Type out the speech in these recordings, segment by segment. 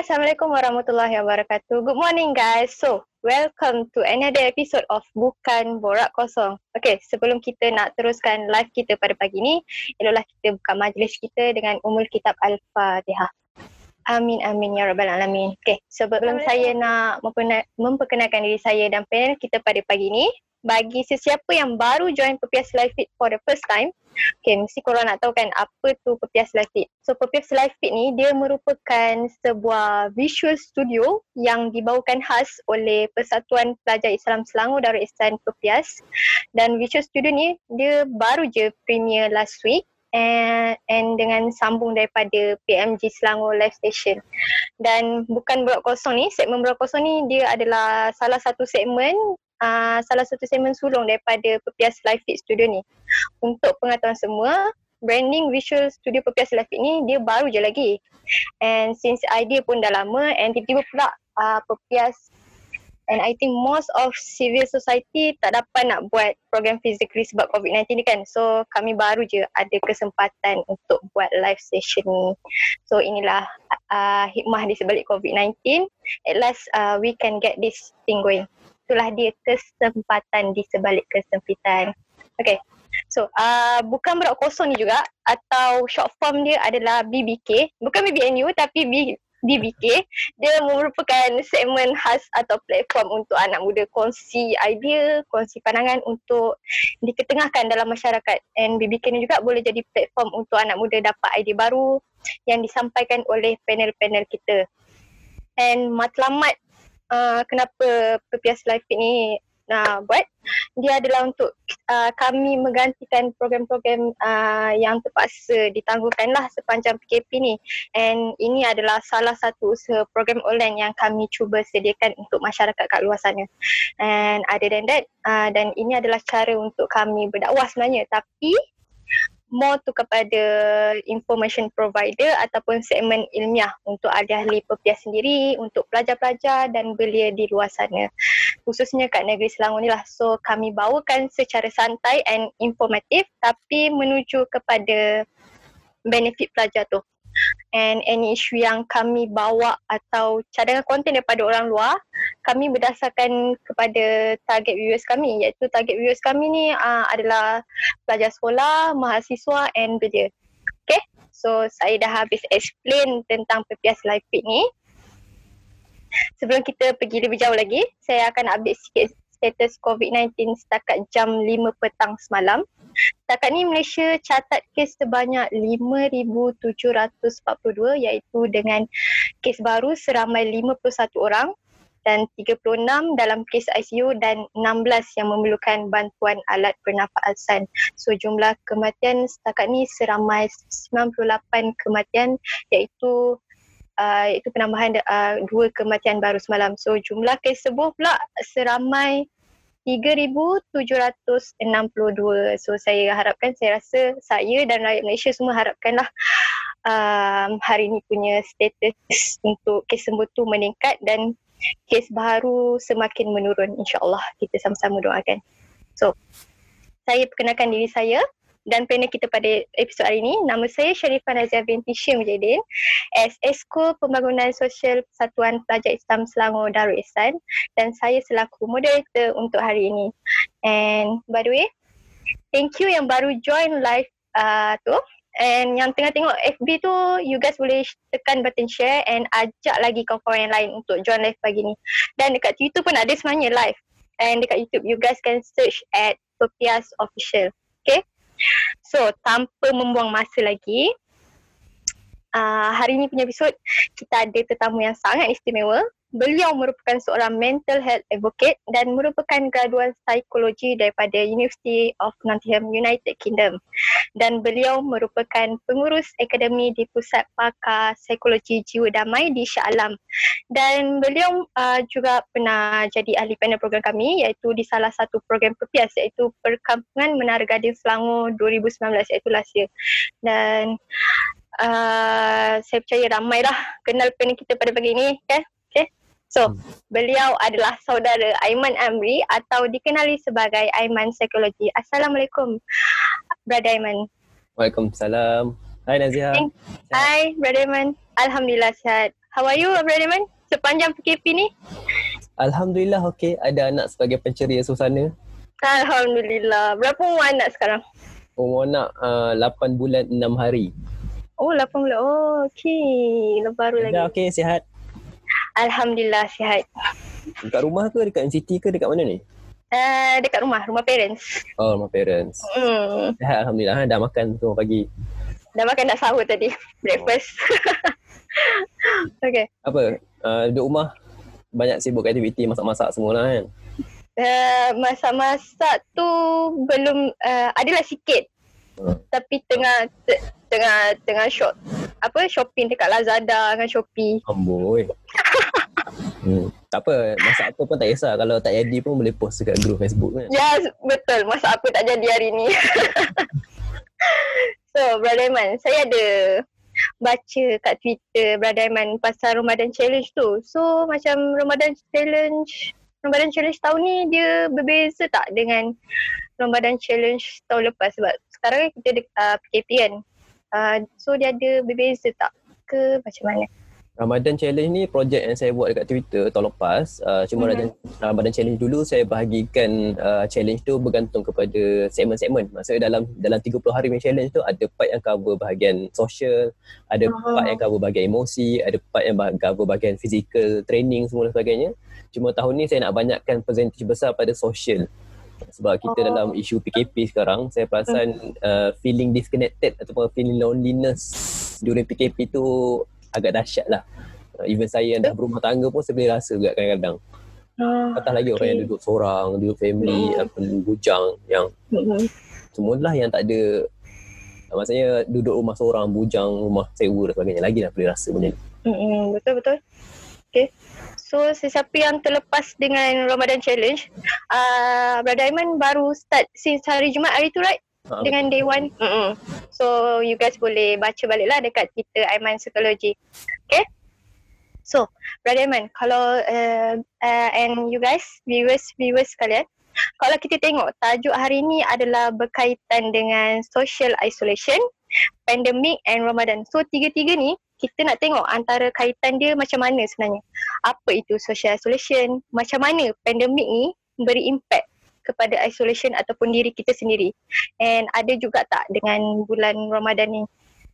Hai, Assalamualaikum warahmatullahi wabarakatuh. Good morning guys. So, welcome to another episode of Bukan Borak Kosong. Okay, sebelum kita nak teruskan live kita pada pagi ni, eloklah kita buka majlis kita dengan umul kitab Al-Fatihah. Amin, amin, ya rabbal alamin. Okay, sebelum saya nak memperkenalkan diri saya dan panel kita pada pagi ni, bagi sesiapa yang baru join Pepias Live Fit for the first time, Okay, mesti korang nak tahu kan apa tu Pepias Live Fit. So Pepias Live Fit ni dia merupakan sebuah visual studio yang dibawakan khas oleh Persatuan Pelajar Islam Selangor Darul Ihsan Pepias. Dan visual studio ni dia baru je premier last week and, and dengan sambung daripada PMG Selangor Live Station. Dan bukan berat kosong ni, segmen berat kosong ni dia adalah salah satu segmen uh, salah satu segmen sulung daripada Pepias Live Fit Studio ni. Untuk pengetahuan semua, branding visual studio Pepias Live Fit ni dia baru je lagi. And since idea pun dah lama and tiba-tiba pula uh, Pepias and I think most of civil society tak dapat nak buat program physically sebab COVID-19 ni kan. So kami baru je ada kesempatan untuk buat live session ni. So inilah uh, hikmah di sebalik COVID-19. At last uh, we can get this thing going itulah dia kesempatan di sebalik kesempitan. Okay. So, uh, bukan berat kosong ni juga atau short form dia adalah BBK. Bukan BBNU tapi B, BBK. Dia merupakan segmen khas atau platform untuk anak muda kongsi idea, kongsi pandangan untuk diketengahkan dalam masyarakat. And BBK ni juga boleh jadi platform untuk anak muda dapat idea baru yang disampaikan oleh panel-panel kita. And matlamat uh, kenapa PPS Fit ni uh, buat. Dia adalah untuk uh, kami menggantikan program-program uh, yang terpaksa ditangguhkan lah sepanjang PKP ni. And ini adalah salah satu usaha program online yang kami cuba sediakan untuk masyarakat kat luar sana. And other than that uh, dan ini adalah cara untuk kami berdakwah sebenarnya. Tapi more tu kepada information provider ataupun segmen ilmiah untuk ahli-ahli pepiah sendiri, untuk pelajar-pelajar dan belia di luar sana. Khususnya kat negeri Selangor ni lah. So kami bawakan secara santai and informatif tapi menuju kepada benefit pelajar tu and any issue yang kami bawa atau cadangan konten daripada orang luar kami berdasarkan kepada target viewers kami iaitu target viewers kami ni uh, adalah pelajar sekolah, mahasiswa and belia. Okay, so saya dah habis explain tentang PPS Live Feed ni. Sebelum kita pergi lebih jauh lagi, saya akan update sikit status COVID-19 setakat jam 5 petang semalam. Setakat ni Malaysia catat kes sebanyak 5,742 iaitu dengan kes baru seramai 51 orang dan 36 dalam kes ICU dan 16 yang memerlukan bantuan alat pernafasan. So jumlah kematian setakat ni seramai 98 kematian iaitu uh, iaitu penambahan uh, dua kematian baru semalam. So jumlah kes sembuh pula seramai 3,762. So saya harapkan, saya rasa saya dan rakyat Malaysia semua harapkanlah um, hari ini punya status untuk kes sembuh tu meningkat dan kes baru semakin menurun insyaAllah. Kita sama-sama doakan. So, saya perkenalkan diri saya dan panel kita pada episod hari ini. Nama saya Sharifah Nazia binti Syed Mujahidin as Esko Pembangunan Sosial Persatuan Pelajar Islam Selangor Darul Ihsan dan saya selaku moderator untuk hari ini. And by the way, thank you yang baru join live uh, tu. And yang tengah tengok FB tu, you guys boleh tekan button share and ajak lagi kawan-kawan yang lain untuk join live pagi ni. Dan dekat Twitter pun ada sebenarnya live. And dekat YouTube, you guys can search at Pepias Official. Okay? So tanpa membuang masa lagi uh, Hari ini punya episod kita ada tetamu yang sangat istimewa Beliau merupakan seorang mental health advocate dan merupakan graduan psikologi daripada University of Nottingham United Kingdom. Dan beliau merupakan pengurus akademi di Pusat Pakar Psikologi Jiwa Damai di Shah Alam. Dan beliau uh, juga pernah jadi ahli panel program kami iaitu di salah satu program pepias iaitu Perkampungan Menara Gading Selangor 2019 iaitu last year. Dan uh, saya percaya ramai lah kenal panel kita pada pagi ini kan. Okay. So, hmm. beliau adalah saudara Aiman Amri atau dikenali sebagai Aiman Psikologi. Assalamualaikum, Brother Aiman. Waalaikumsalam. Hai Nazia. Hai, Brother Aiman. Alhamdulillah sihat. how are you Abdul Rahman sepanjang PKP ni? Alhamdulillah okey, ada anak sebagai penceria suasana. Alhamdulillah. Berapa umur anak sekarang? Umur anak uh, 8 bulan 6 hari. Oh, 8 bulan. Oh, okey. Baru lagi. Dah okey, sihat. Alhamdulillah, sihat. Dekat rumah ke, dekat MCT ke, dekat mana ni? Uh, dekat rumah, rumah parents. Oh, rumah parents. Hmm. Sihat Alhamdulillah, ha? dah makan semua pagi. Dah makan dah sahur tadi. Breakfast. okay. Apa, uh, duduk rumah banyak sibuk aktiviti masak-masak semua lah kan? Uh, masak-masak tu belum, uh, adalah sikit. Hmm. Tapi tengah, te- tengah, tengah shop. Apa, shopping dekat Lazada dengan Shopee. Amboi. hmm. Tak apa, masak apa pun tak kisah. Kalau tak jadi pun boleh post dekat group Facebook kan? Ya, yes, betul. Masak apa tak jadi hari ni. so, Brother Iman, saya ada baca kat Twitter Brother Iman pasal Ramadan Challenge tu. So, macam Ramadan Challenge, Ramadan Challenge tahun ni dia berbeza tak dengan Ramadan Challenge tahun lepas? Sebab sekarang kita de- uh, PKP kan. Uh, so, dia ada berbeza tak ke macam mana? Ramadan Challenge ni projek yang saya buat dekat Twitter tahun lepas. Uh, cuma Mhm. mm-hmm. Ramadan Challenge dulu saya bahagikan uh, challenge tu bergantung kepada segmen-segmen. Maksudnya dalam dalam 30 hari punya challenge tu ada part yang cover bahagian social, ada Oh. part yang cover bahagian emosi, ada part yang cover bahagian physical training semua dan sebagainya. Cuma tahun ni saya nak banyakkan percentage besar pada social. Sebab kita Oh. dalam isu PKP sekarang, saya perasan uh, feeling disconnected ataupun feeling loneliness during PKP tu agak dahsyat lah. Uh, even saya yang dah berumah tangga pun saya boleh rasa juga kadang-kadang. Hmm. Patah lagi orang yang duduk seorang, duduk family, Hmm. apa, bujang yang Hmm. semualah yang tak ada maksudnya duduk rumah seorang, bujang, rumah sewa dan sebagainya. Lagi dah boleh rasa benda ni. Mm-mm, betul betul. Okay. So sesiapa yang terlepas dengan Ramadan Challenge, uh, Brother Aiman baru start since hari Jumaat hari tu right? Ha, Dengan day one. Mm-mm. So you guys boleh baca balik lah dekat Twitter Aiman Psikologi. Okay? So, Brother Aiman, kalau uh, uh, and you guys, viewers, viewers sekalian, kalau kita tengok tajuk hari ni adalah berkaitan dengan social isolation, pandemic and Ramadan. So tiga-tiga ni kita nak tengok antara kaitan dia macam mana sebenarnya. Apa itu social isolation, macam mana pandemik ni beri impact kepada isolation ataupun diri kita sendiri. And ada juga tak dengan bulan Ramadan ni.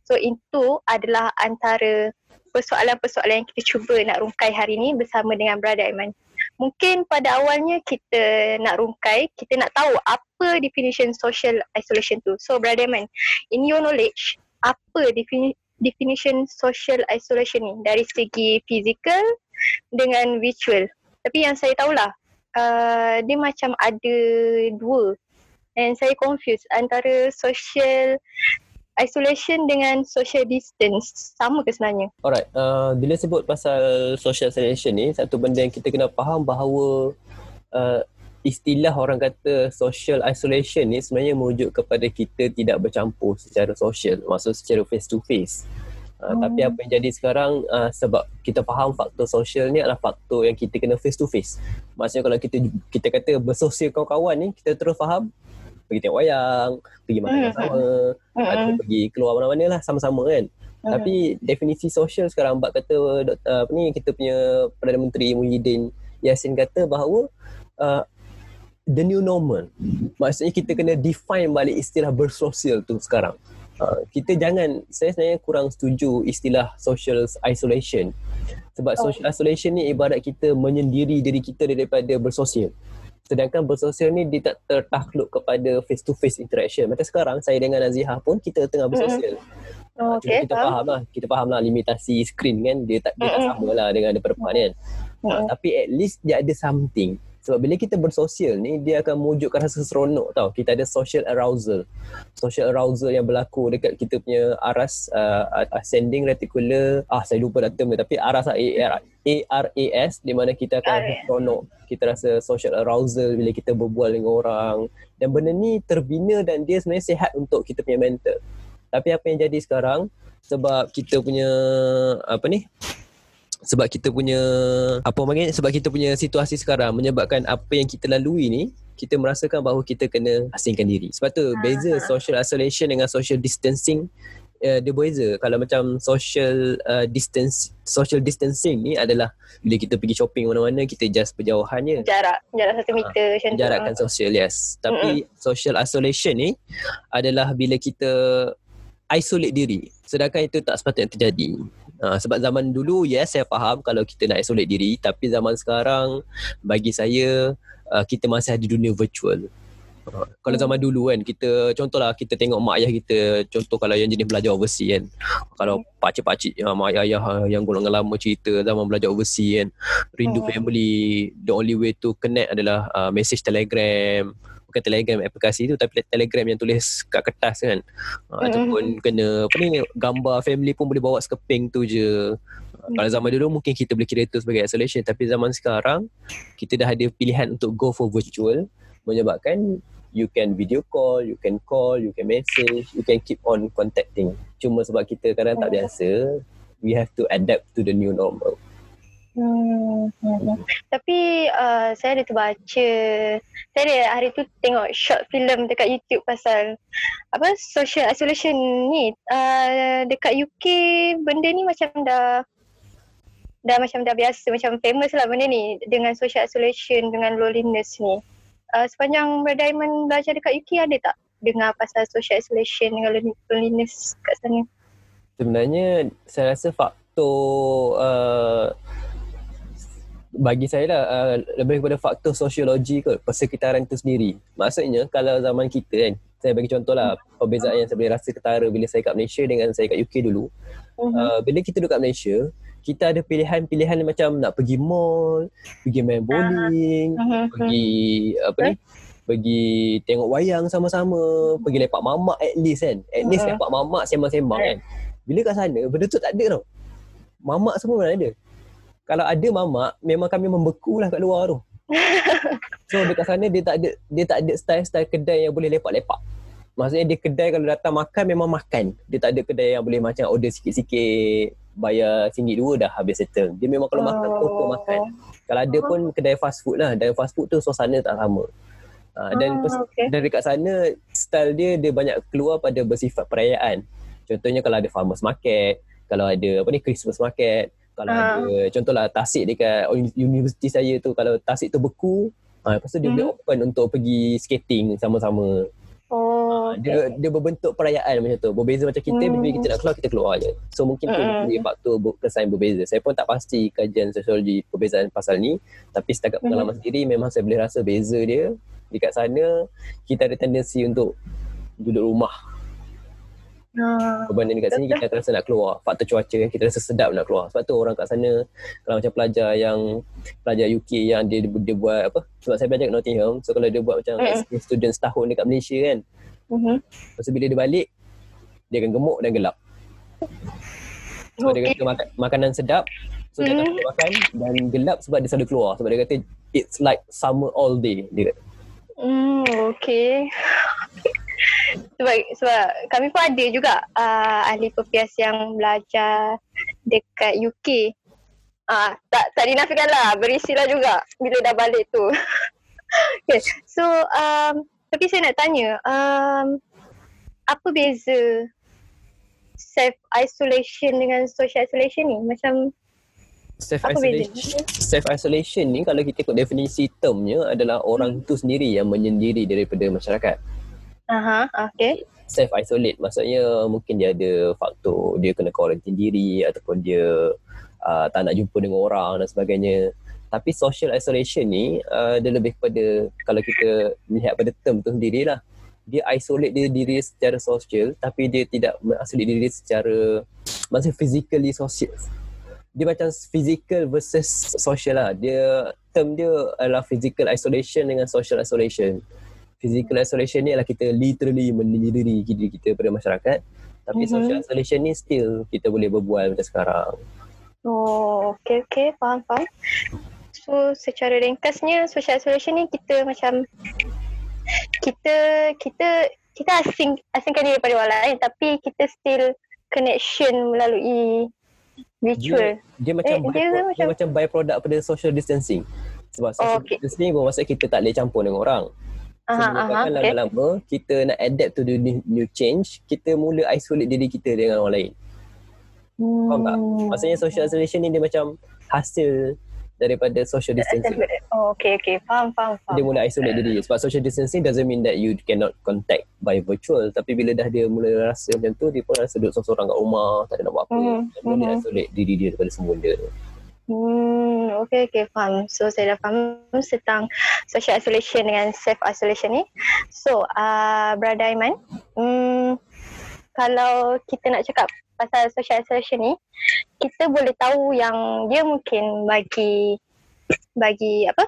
So itu adalah antara persoalan-persoalan yang kita cuba nak rungkai hari ni bersama dengan Brother Aiman. Mungkin pada awalnya kita nak rungkai, kita nak tahu apa definition social isolation tu. So Brother Aiman, in your knowledge, apa defini- definition social isolation ni dari segi fizikal dengan virtual. Tapi yang saya tahulah, uh, dia macam ada dua. And saya confused antara social isolation dengan social distance. Sama ke sebenarnya? Alright, uh, bila sebut pasal social isolation ni, satu benda yang kita kena faham bahawa uh, istilah orang kata social isolation ni sebenarnya merujuk kepada kita tidak bercampur secara social, maksud secara face to face. Uh, Hmm. Tapi apa yang jadi sekarang uh, sebab kita faham faktor social ni adalah faktor yang kita kena face to face. Maksudnya kalau kita kita kata bersosial kawan-kawan ni kita terus faham pergi tengok wayang, pergi makan Hmm. sama, atau pergi keluar mana-mana lah sama-sama kan. Hmm. Tapi definisi sosial sekarang bab kata doktor apa ni kita punya Perdana Menteri Muhyiddin Yassin kata bahawa uh, the new normal. Maksudnya kita kena define balik istilah bersosial tu sekarang. Uh, kita jangan saya sebenarnya kurang setuju istilah social isolation. Sebab Oh. social isolation ni ibarat kita menyendiri diri kita daripada bersosial. Sedangkan bersosial ni dia tak tertakluk kepada face to face interaction. Macam sekarang saya dengan Nazihah pun kita tengah bersosial. Oh, Uh, cuma okay, kita faham lah, kita faham lah limitasi screen kan dia tak dia tak sama lah dengan depan-depan kan. Uh, Mm-mm. tapi at least dia ada something. Sebab bila kita bersosial ni dia akan mewujudkan rasa seronok tau. Kita ada social arousal. Social arousal yang berlaku dekat kita punya aras uh, ascending reticular ah saya lupa dah term dia tapi aras AR, ARAS di mana kita akan rasa RAS. seronok. Kita rasa social arousal bila kita berbual dengan orang. Dan benda ni terbina dan dia sebenarnya sihat untuk kita punya mental. Tapi apa yang jadi sekarang sebab kita punya apa ni? Sebab kita punya apa panggil sebab kita punya situasi sekarang menyebabkan apa yang kita lalui ni kita merasakan bahawa kita kena asingkan diri. Sebab tu beza social isolation dengan social distancing uh, dia berbeza kalau macam social uh, distance social distancing ni adalah bila kita pergi shopping mana-mana kita just berjauhan je Jarak, jarak satu meter macam tu. jarakkan social yes. Tapi social isolation ni adalah bila kita isolate diri. Sedangkan itu tak sepatutnya terjadi uh, sebab zaman dulu yes saya faham kalau kita nak isolate diri tapi zaman sekarang bagi saya uh, kita masih ada dunia virtual. Uh, kalau zaman dulu kan kita contohlah kita tengok mak ayah kita contoh kalau yang jenis belajar overseas kan. Kalau pakcik-pakcik uh, mak ayah uh, yang golongan lama cerita zaman belajar overseas kan. Rindu Hmm. family the only way to connect adalah uh, message telegram bukan telegram aplikasi tu tapi telegram yang tulis kat kertas kan uh, Hmm. ataupun kena apa ni gambar family pun boleh bawa sekeping tu je Uh, kalau zaman dulu mungkin kita boleh kira itu sebagai isolation tapi zaman sekarang kita dah ada pilihan untuk go for virtual menyebabkan you can video call, you can call, you can message, you can keep on contacting. Cuma sebab kita kadang tak Hmm. biasa, we have to adapt to the new normal. Hmm. hmm, hmm. Tapi uh, saya ada terbaca, saya ada hari tu tengok short film dekat YouTube pasal apa social isolation ni. Uh, dekat UK benda ni macam dah dah macam dah biasa, macam famous lah benda ni dengan social isolation, dengan loneliness ni. Uh, sepanjang Diamond belajar dekat UK ada tak dengar pasal social isolation dengan loneliness kat sana? Sebenarnya saya rasa faktor uh, bagi saya lah uh, lebih kepada faktor sosiologi kot persekitaran itu sendiri. Maksudnya kalau zaman kita kan, saya bagi contoh lah perbezaan yang saya boleh rasa ketara bila saya kat Malaysia dengan saya kat UK dulu. Mhm. uh, bila kita duduk kat Malaysia, kita ada pilihan-pilihan macam nak pergi mall, pergi main bowling, Mhm. pergi apa ni? Pergi tengok wayang sama-sama, pergi lepak mamak at least kan. At least Mhm. lepak mamak sembang-sembang kan. Bila kat sana, benda tu tak ada tau. Mamak semua mana ada. Kalau ada mamak, memang kami membeku lah kat luar tu. So dekat sana dia tak ada dia tak ada style-style kedai yang boleh lepak-lepak. Maksudnya dia kedai kalau datang makan memang makan. Dia tak ada kedai yang boleh macam order sikit-sikit bayar RM1 dua dah habis settle. Dia memang kalau makan proper makan. Kalau ada pun kedai fast food lah. Dan fast food tu suasana tak sama. Uh, dan Ah, pers- okay. dan dekat sana style dia dia banyak keluar pada bersifat perayaan. Contohnya kalau ada farmers market, kalau ada apa ni Christmas market, kalau Ah. ada contohlah tasik dekat uni- universiti saya tu kalau tasik tu beku, ah lepas tu dia Mhm. boleh open untuk pergi skating sama-sama. Oh, Ah, dia dia berbentuk perayaan macam tu. Berbeza macam kita Hmm. bila kita nak keluar kita keluar je. So mungkin tu Hmm. dia faktor ber- kesan berbeza. Saya pun tak pasti kajian sosiologi perbezaan pasal ni, tapi setakat Hmm. pengalaman sendiri memang saya boleh rasa beza dia. Dekat sana kita ada tendensi untuk duduk rumah Ah, Berbanding dekat sini kita akan rasa nak keluar. Faktor cuaca kita rasa sedap nak keluar. Sebab tu orang kat sana kalau macam pelajar yang pelajar UK yang dia dia buat apa? Sebab saya belajar kat Nottingham. So kalau dia buat macam Mm. exchange student setahun dekat Malaysia kan. mhm. Lepas tu bila dia balik dia akan gemuk dan gelap. Sebab dia Okay. kata makan, makanan sedap. So dia akan Mm. selalu makan dan gelap sebab dia selalu keluar. Sebab dia kata it's like summer all day. Dia kata. Hmm, okay. Sebab sebab kami pun ada juga uh, ahli pepias yang belajar dekat UK. Ah, tak tak dinafikan lah, berisilah juga bila dah balik tu. okay. So um, tapi saya nak tanya, um, apa beza self isolation dengan social isolation ni? Macam Self apa isolation, beza? self isolation ni kalau kita ikut definisi termnya adalah orang tu sendiri yang menyendiri daripada masyarakat. Aha, okay. Self isolate maksudnya mungkin dia ada faktor dia kena kuarantin diri ataupun dia uh, tak nak jumpa dengan orang dan sebagainya. Tapi social isolation ni uh, dia lebih kepada kalau kita melihat pada term tu sendirilah dia isolate dia diri secara sosial tapi dia tidak isolate diri secara maksudnya physically social dia macam physical versus social lah. Dia term dia adalah physical isolation dengan social isolation. Physical isolation ni adalah kita literally menyendiri diri kita pada masyarakat. Tapi Mhm. social isolation ni still kita boleh berbual macam sekarang. Oh, okay, okay. Faham, faham. So, secara ringkasnya, social isolation ni kita macam kita kita kita asing asingkan diri daripada orang lain tapi kita still connection melalui virtual. Dia macam Eh, dia dia, macam- macam byproduct pada social distancing. Sebab social Oh, okay. distancing bermaksud kita tak boleh campur dengan orang. So Aha, menyebabkan aha, okay. lama-lama kita nak adapt to the new, new change, kita mula isolate diri kita dengan orang lain. Faham tak? Hmm. Maksudnya social isolation ni dia macam hasil daripada social distancing. Oh, okay, okay. Faham, faham, Dia faham. mula isolate diri. Sebab social distancing doesn't mean that you cannot contact by virtual. Tapi bila dah dia mula rasa macam tu, dia pun rasa duduk seorang-seorang kat rumah, tak ada nak buat apa. Mhm, Dan mula dia mhm. isolate diri dia daripada semua benda. Hmm, okay, okay, faham. So, saya dah faham tentang social isolation dengan self isolation ni. So, uh, Brother Aiman, hmm, kalau kita nak cakap pasal social isolation ni, kita boleh tahu yang dia mungkin bagi bagi apa?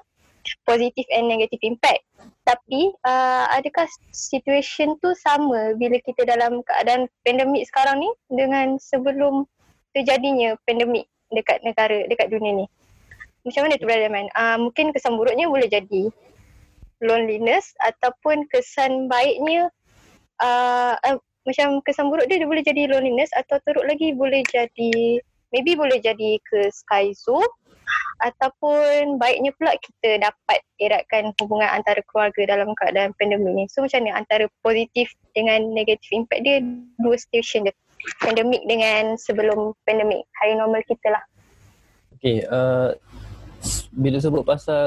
positive and negative impact. Tapi uh, adakah situation tu sama bila kita dalam keadaan pandemik sekarang ni dengan sebelum terjadinya pandemik dekat negara, dekat dunia ni? Macam mana tu Brother Man? Uh, mungkin kesan buruknya boleh jadi loneliness ataupun kesan baiknya uh, uh, macam kesan buruk dia, dia boleh jadi loneliness atau teruk lagi boleh jadi maybe boleh jadi ke schizo ataupun baiknya pula kita dapat eratkan hubungan antara keluarga dalam keadaan pandemik ni. So macam mana antara positif dengan negatif impact dia dua situation dia. Pandemik dengan sebelum pandemik, hari normal kita lah. Okay, uh, bila sebut pasal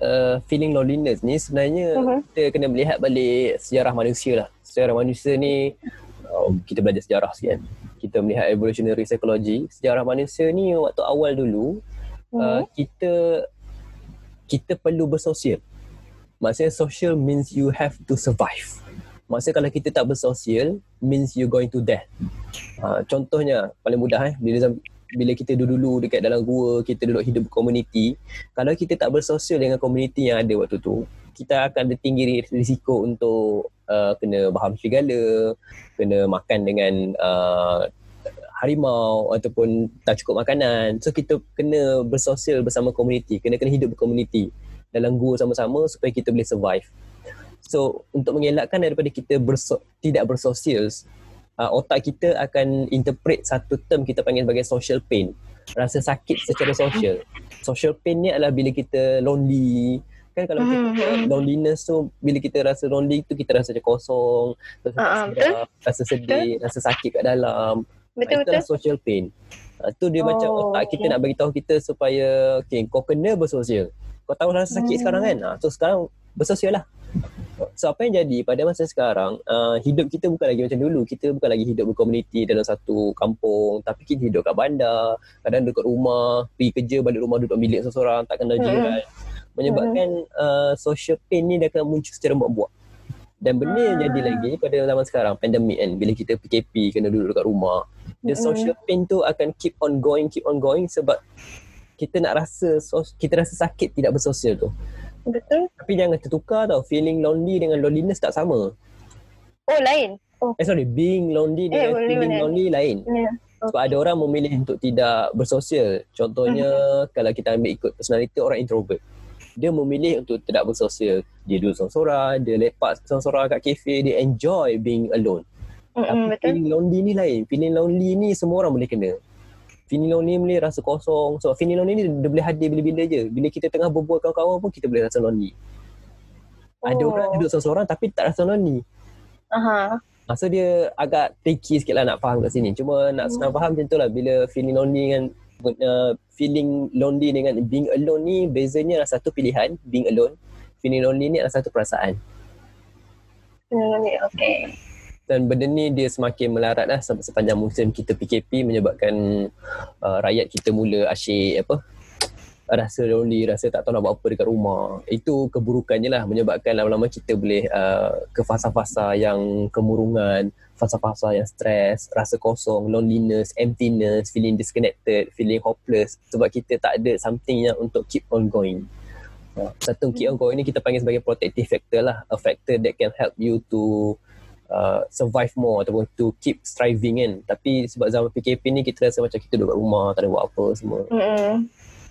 uh, feeling loneliness ni sebenarnya Mhm. kita kena melihat balik sejarah manusia lah. Sejarah manusia ni uh, kita belajar sejarah sikit kan. Kita melihat evolutionary psychology. Sejarah manusia ni waktu awal dulu uh, Mhm. kita kita perlu bersosial. Maksudnya social means you have to survive. Maksudnya kalau kita tak bersosial means you going to death. Uh, contohnya paling mudah eh bila bila kita dulu-dulu dekat dalam gua, kita duduk hidup berkomuniti, kalau kita tak bersosial dengan komuniti yang ada waktu tu, kita akan ada tinggi risiko untuk uh, kena baham serigala, kena makan dengan uh, harimau ataupun tak cukup makanan. So kita kena bersosial bersama komuniti, kena kena hidup berkomuniti dalam gua sama-sama supaya kita boleh survive. So untuk mengelakkan daripada kita berso- tidak bersosial, uh, otak kita akan interpret satu term kita panggil sebagai social pain. Rasa sakit secara social. Social pain ni adalah bila kita lonely. Kan kalau kita Mhm. loneliness tu bila kita rasa lonely tu kita rasa macam kosong, rasa ah, sedap, rasa sedih, rasa sakit kat dalam. Betul Ah, betul. Itulah social pain. Uh, tu dia Oh, macam otak kita okay. nak bagi tahu kita supaya okay, kau kena bersosial. Kau tahu rasa sakit Hmm. sekarang kan? Uh, so sekarang bersosial lah. So apa yang jadi pada masa sekarang uh, hidup kita bukan lagi macam dulu. Kita bukan lagi hidup berkomuniti dalam satu kampung tapi kita hidup kat bandar, kadang dekat rumah, pergi kerja balik rumah duduk bilik seorang-seorang, tak kenal jiran. Menyebabkan uh, social pain ni dia akan muncul secara buat-buat. Dan benda yang Ah. jadi lagi pada zaman sekarang pandemik kan bila kita PKP kena duduk dekat rumah the social pain tu akan keep on going keep on going sebab kita nak rasa kita rasa sakit tidak bersosial tu Betul. tapi jangan tertukar tau feeling lonely dengan loneliness tak sama Oh lain. Oh. eh sorry being lonely Eh, dengan boleh, feeling boleh. lonely lain Ya. sebab ada orang memilih untuk tidak bersosial contohnya Mm-hmm. kalau kita ambil ikut personality orang introvert dia memilih untuk tidak bersosial dia duduk seorang-seorang dia lepak seorang-seorang kat kafe dia enjoy being alone Mm-mm, Tapi betul. feeling lonely ni lain. Feeling lonely ni semua orang boleh kena. Feeling lonely ni rasa kosong. So feeling lonely ni dia boleh hadir bila-bila je. Bila kita tengah berbual kawan-kawan pun kita boleh rasa lonely. Ada Oh. orang duduk seorang-seorang tapi tak rasa lonely. Aha. Ha, so dia agak tricky sikit lah nak faham kat sini. Cuma nak senang faham macam tu lah. Bila feeling lonely dengan uh, feeling lonely dengan being alone ni bezanya adalah satu pilihan, being alone. Feeling lonely ni adalah satu perasaan. Hmm, Okay. Dan benda ni dia semakin melarat lah sepanjang musim kita PKP menyebabkan uh, rakyat kita mula asyik apa rasa lonely, rasa tak tahu nak buat apa dekat rumah. Itu keburukannya lah menyebabkan lama-lama kita boleh uh, ke fasa-fasa yang kemurungan, fasa-fasa yang stres, rasa kosong, loneliness, emptiness, feeling disconnected, feeling hopeless sebab kita tak ada something yang untuk keep on going. Satu keep on going ni kita panggil sebagai protective factor lah. A factor that can help you to uh, survive more ataupun to keep striving kan. Tapi sebab zaman PKP ni kita rasa macam kita duduk kat rumah, tak ada buat apa semua. Mm-mm.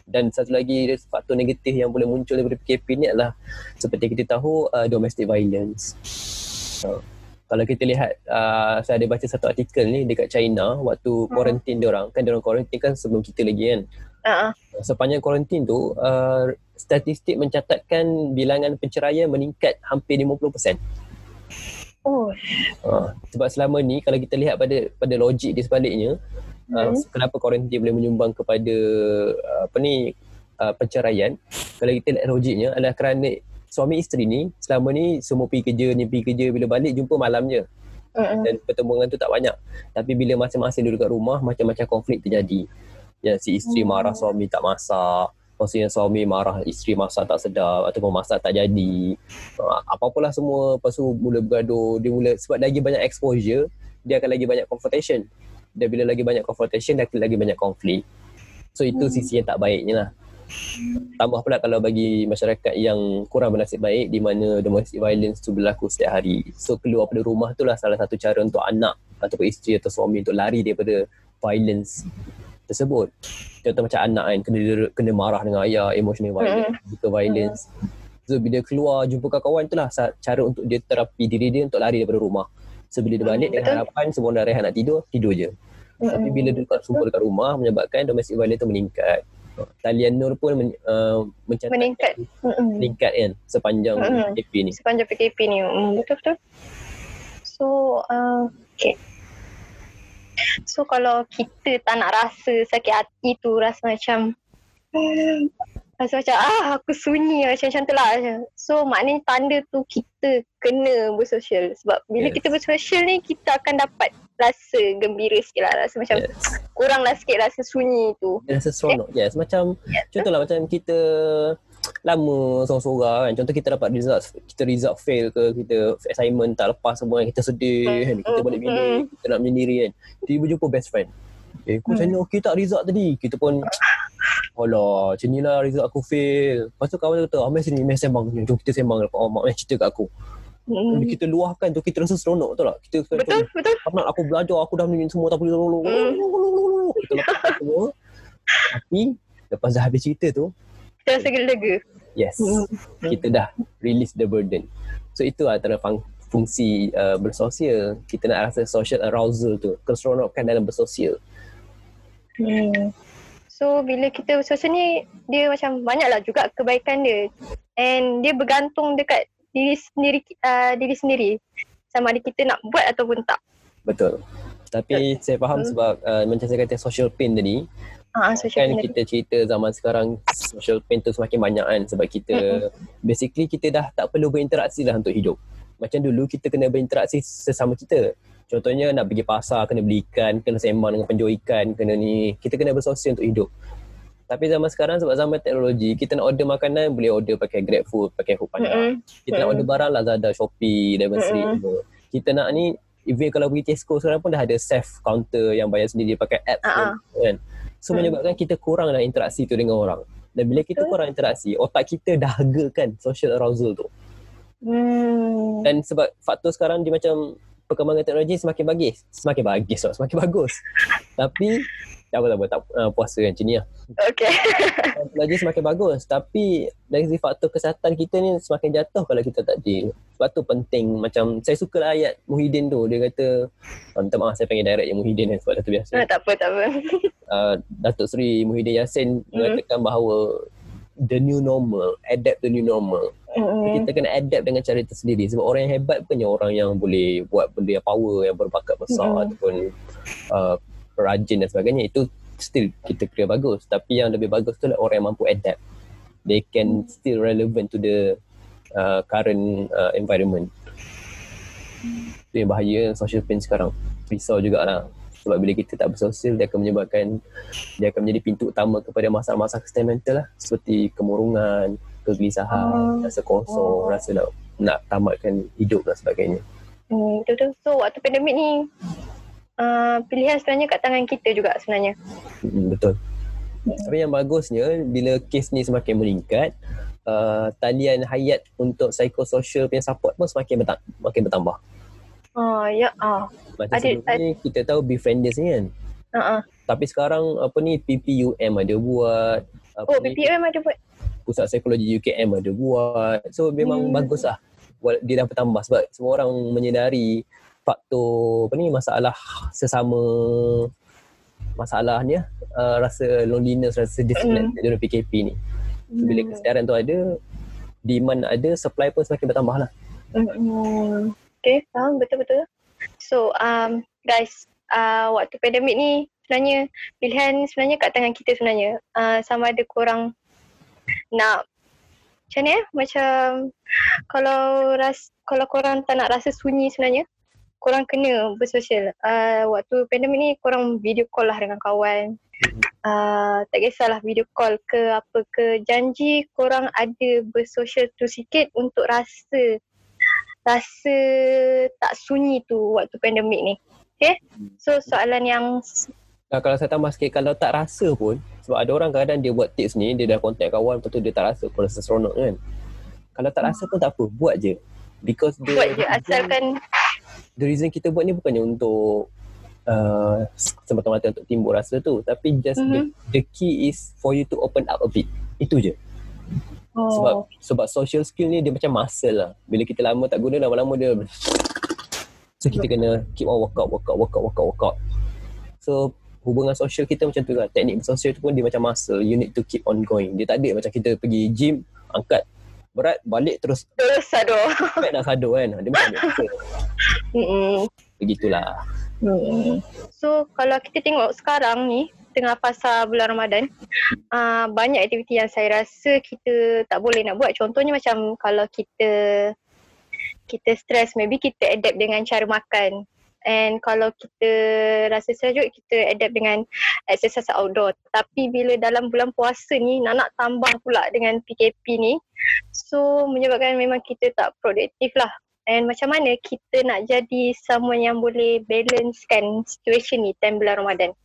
Dan satu lagi faktor negatif yang boleh muncul daripada PKP ni adalah seperti kita tahu uh, domestic violence. Uh, kalau kita lihat, uh, saya ada baca satu artikel ni dekat China waktu quarantine dia orang. Kan dia orang quarantine kan sebelum kita lagi kan. Ah. Sepanjang quarantine tu, uh, statistik mencatatkan bilangan penceraian meningkat hampir 50%. Oh, Ha, sebab selama ni kalau kita lihat pada pada logik di sebaliknya uh, Hmm. kenapa kuarantin boleh menyumbang kepada uh, apa ni uh, penceraian kalau kita lihat logiknya adalah kerana suami isteri ni selama ni semua pergi kerja ni pergi kerja bila balik jumpa malam je mm-mm. dan pertemuan tu tak banyak tapi bila masing-masing duduk kat rumah macam-macam konflik terjadi ya si isteri Hmm. marah suami tak masak Maksudnya suami marah isteri masak tak sedap ataupun masak tak jadi. Uh, apa-apalah semua lepas tu mula bergaduh. Dia mula sebab lagi banyak exposure, dia akan lagi banyak confrontation. Dan bila lagi banyak confrontation, dia akan lagi banyak konflik. So itu Hmm. sisi yang tak baiknya lah. Tambah pula kalau bagi masyarakat yang kurang bernasib baik di mana domestic violence tu berlaku setiap hari. So keluar pada rumah tu lah salah satu cara untuk anak ataupun isteri atau suami untuk lari daripada violence tersebut. Contoh macam anak kan kena kena marah dengan ayah, emotional violence, physical violence. So bila keluar jumpa kawan-kawan tu lah sa- cara untuk dia terapi diri dia untuk lari daripada rumah. So bila dia balik dengan harapan semua dah rehat nak tidur, tidur je. Tapi bila dia dekat sumpah dekat rumah menyebabkan domestic violence tu meningkat. Talian Nur pun men, uh, mencatat meningkat meningkat kan sepanjang Mm-mm. PKP ni. sepanjang PKP ni. Mm, betul betul. So, uh, okay. So kalau kita tak nak rasa sakit hati tu rasa macam hmm, rasa macam ah aku sunyi macam macam tu lah. So maknanya tanda tu kita kena bersosial sebab bila Yes. kita bersosial ni kita akan dapat rasa gembira sikit lah rasa macam Yes. kurang lah sikit rasa sunyi tu. Rasa seronok. Yes, macam Yes. contohlah macam kita lama seorang-seorang kan. Contoh kita dapat result, kita result fail ke, kita assignment tak lepas semua kan. Kita sedih kan. Kita balik bilik, kita nak menyendiri kan. Tiba jumpa best friend. Eh, kau macam ni okey tak result tadi? Kita pun Alah, macam ni lah result aku fail. Lepas tu kawan kata, Amel sini, Amel sembang. Jom kita sembang. Oh, mak Amel cerita kat aku. Hmm. Bila kita luahkan tu, kita rasa seronok tu lah. Kita Betul betul. penat aku belajar, aku dah ni semua tak boleh tolong. Hmm. Kita lepaskan semua. Tapi, lepas dah habis cerita tu, Kita rasa lega. Yes. Hmm. Kita dah release the burden. So itu antara fung- fungsi uh, bersosial. Kita nak rasa social arousal tu. Keseronokan dalam bersosial. Hmm. So bila kita bersosial ni dia macam banyaklah juga kebaikan dia. And dia bergantung dekat diri sendiri uh, diri sendiri. Sama ada kita nak buat ataupun tak. Betul. Tapi saya faham Hmm. sebab uh, macam saya kata social pain tadi. Social Kan kita cerita zaman sekarang social pain tu semakin banyak kan. Sebab kita basically kita dah tak perlu berinteraksi lah untuk hidup. Macam dulu kita kena berinteraksi sesama kita. Contohnya nak pergi pasar, kena beli ikan, kena sembang dengan penjual ikan, kena ni. Kita kena bersosial untuk hidup. Tapi zaman sekarang sebab zaman teknologi, kita nak order makanan boleh order pakai Grab Food, pakai Foodpanda. Mm-mm. Kita nak Mm-mm. order barang Lazada, Shopee, Diamond Street Mm-mm. semua. Kita nak ni even kalau pergi Tesco sekarang pun dah ada self counter yang bayar sendiri pakai app Ah, pun, kan. So Mm. menyebabkan kita kurang dalam interaksi tu dengan orang. Dan bila kita kurang interaksi, otak kita dahagakan social arousal tu. Hmm. Dan sebab faktor sekarang dia macam perkembangan teknologi semakin bagus. Semakin bagus semakin bagus. Tapi tak apa tak apa tak uh, puasa kan macam ni lah. Okay. Teknologi semakin bagus tapi dari segi faktor kesihatan kita ni semakin jatuh kalau kita tak deal. Sebab tu penting macam saya suka lah ayat Muhyiddin tu dia kata oh, minta maaf saya panggil direct yang Muhyiddin kan sebab dah tu biasa. Ah, tak apa, tak apa. Uh, Datuk Seri Muhyiddin Yassin mengatakan bahawa the new normal, adapt the new normal. Mm-mm. Kita kena adapt dengan cara kita sendiri sebab orang yang hebat punya orang yang boleh buat benda yang power, yang berbakat besar Mm-mm. ataupun uh, rajin dan sebagainya itu still kita kira bagus. Tapi yang lebih bagus tu adalah orang yang mampu adapt. They can still relevant to the uh, current uh, environment. Itu yang bahaya social pain sekarang. Risau jugalah sebab bila kita tak bersosial dia akan menyebabkan dia akan menjadi pintu utama kepada masalah-masalah kesihatan mental lah. Seperti kemurungan kegelisahan Oh. rasa kosong Oh. rasa nak nak tamatkan hidup dan sebagainya. Hmm, betul-betul. So waktu pandemik ni uh, pilihan sebenarnya kat tangan kita juga sebenarnya. Hmm, betul. Tapi yang bagusnya bila kes ni semakin meningkat, uh, talian hayat untuk psikososial punya support pun semakin bertambah. Makin bertambah. Ah, ya ah. Macam Ada- sebelum ni kita tahu Befrienders ni kan. Uh, uh. Tapi sekarang apa ni PPUM ada buat. Apa Oh, ni, PPM ada buat. Pusat Psikologi UKM ada buat. So memang Hmm. bagus lah. Dia dah bertambah sebab semua orang menyedari faktor apa ni masalah sesama masalahnya uh, rasa loneliness rasa disconnect mm. dalam PKP ni. So, bila kesedaran tu ada, demand ada, supply pun semakin bertambah lah. Hmm. Okay, faham betul-betul. So, um, guys, uh, waktu pandemik ni sebenarnya pilihan sebenarnya kat tangan kita sebenarnya. Uh, sama ada korang nak macam ni eh? Macam kalau ras kalau korang tak nak rasa sunyi sebenarnya, korang kena bersosial. Uh, waktu pandemik ni korang video call lah dengan kawan. Uh, tak kisahlah video call ke apa ke janji korang ada bersosial tu sikit untuk rasa rasa tak sunyi tu waktu pandemik ni. Okay? So soalan yang Nah, kalau saya tambah sikit, kalau tak rasa pun, sebab ada orang kadang dia buat tips ni, dia dah contact kawan, lepas tu dia tak rasa pun rasa seronok kan. Kalau tak rasa pun tak apa, buat je. Because the, buat je asalkan the reason kita buat ni bukannya untuk uh, semata-mata untuk timbul rasa tu. Tapi just Mhm. the, the key is for you to open up a bit. Itu je. Sebab oh, sebab social skill ni dia macam muscle lah. Bila kita lama tak guna, lama-lama dia So kita kena keep on workout, workout, workout, workout, workout. So hubungan sosial kita macam tu lah. Teknik bersosial tu pun dia macam muscle. You need to keep on going. Dia tak ada macam kita pergi gym, angkat berat, balik terus terus aduh. back nak sadar kan. Dia macam. Begitulah. Hmm. So kalau kita tengok sekarang ni tengah fasa bulan Ramadan uh, banyak aktiviti yang saya rasa kita tak boleh nak buat contohnya macam kalau kita kita stres maybe kita adapt dengan cara makan and kalau kita rasa sejuk kita adapt dengan exercise outdoor tapi bila dalam bulan puasa ni nak nak tambah pula dengan PKP ni so menyebabkan memang kita tak produktif lah And macam mana kita nak jadi someone yang boleh balancekan situation ni time bulan Ramadan?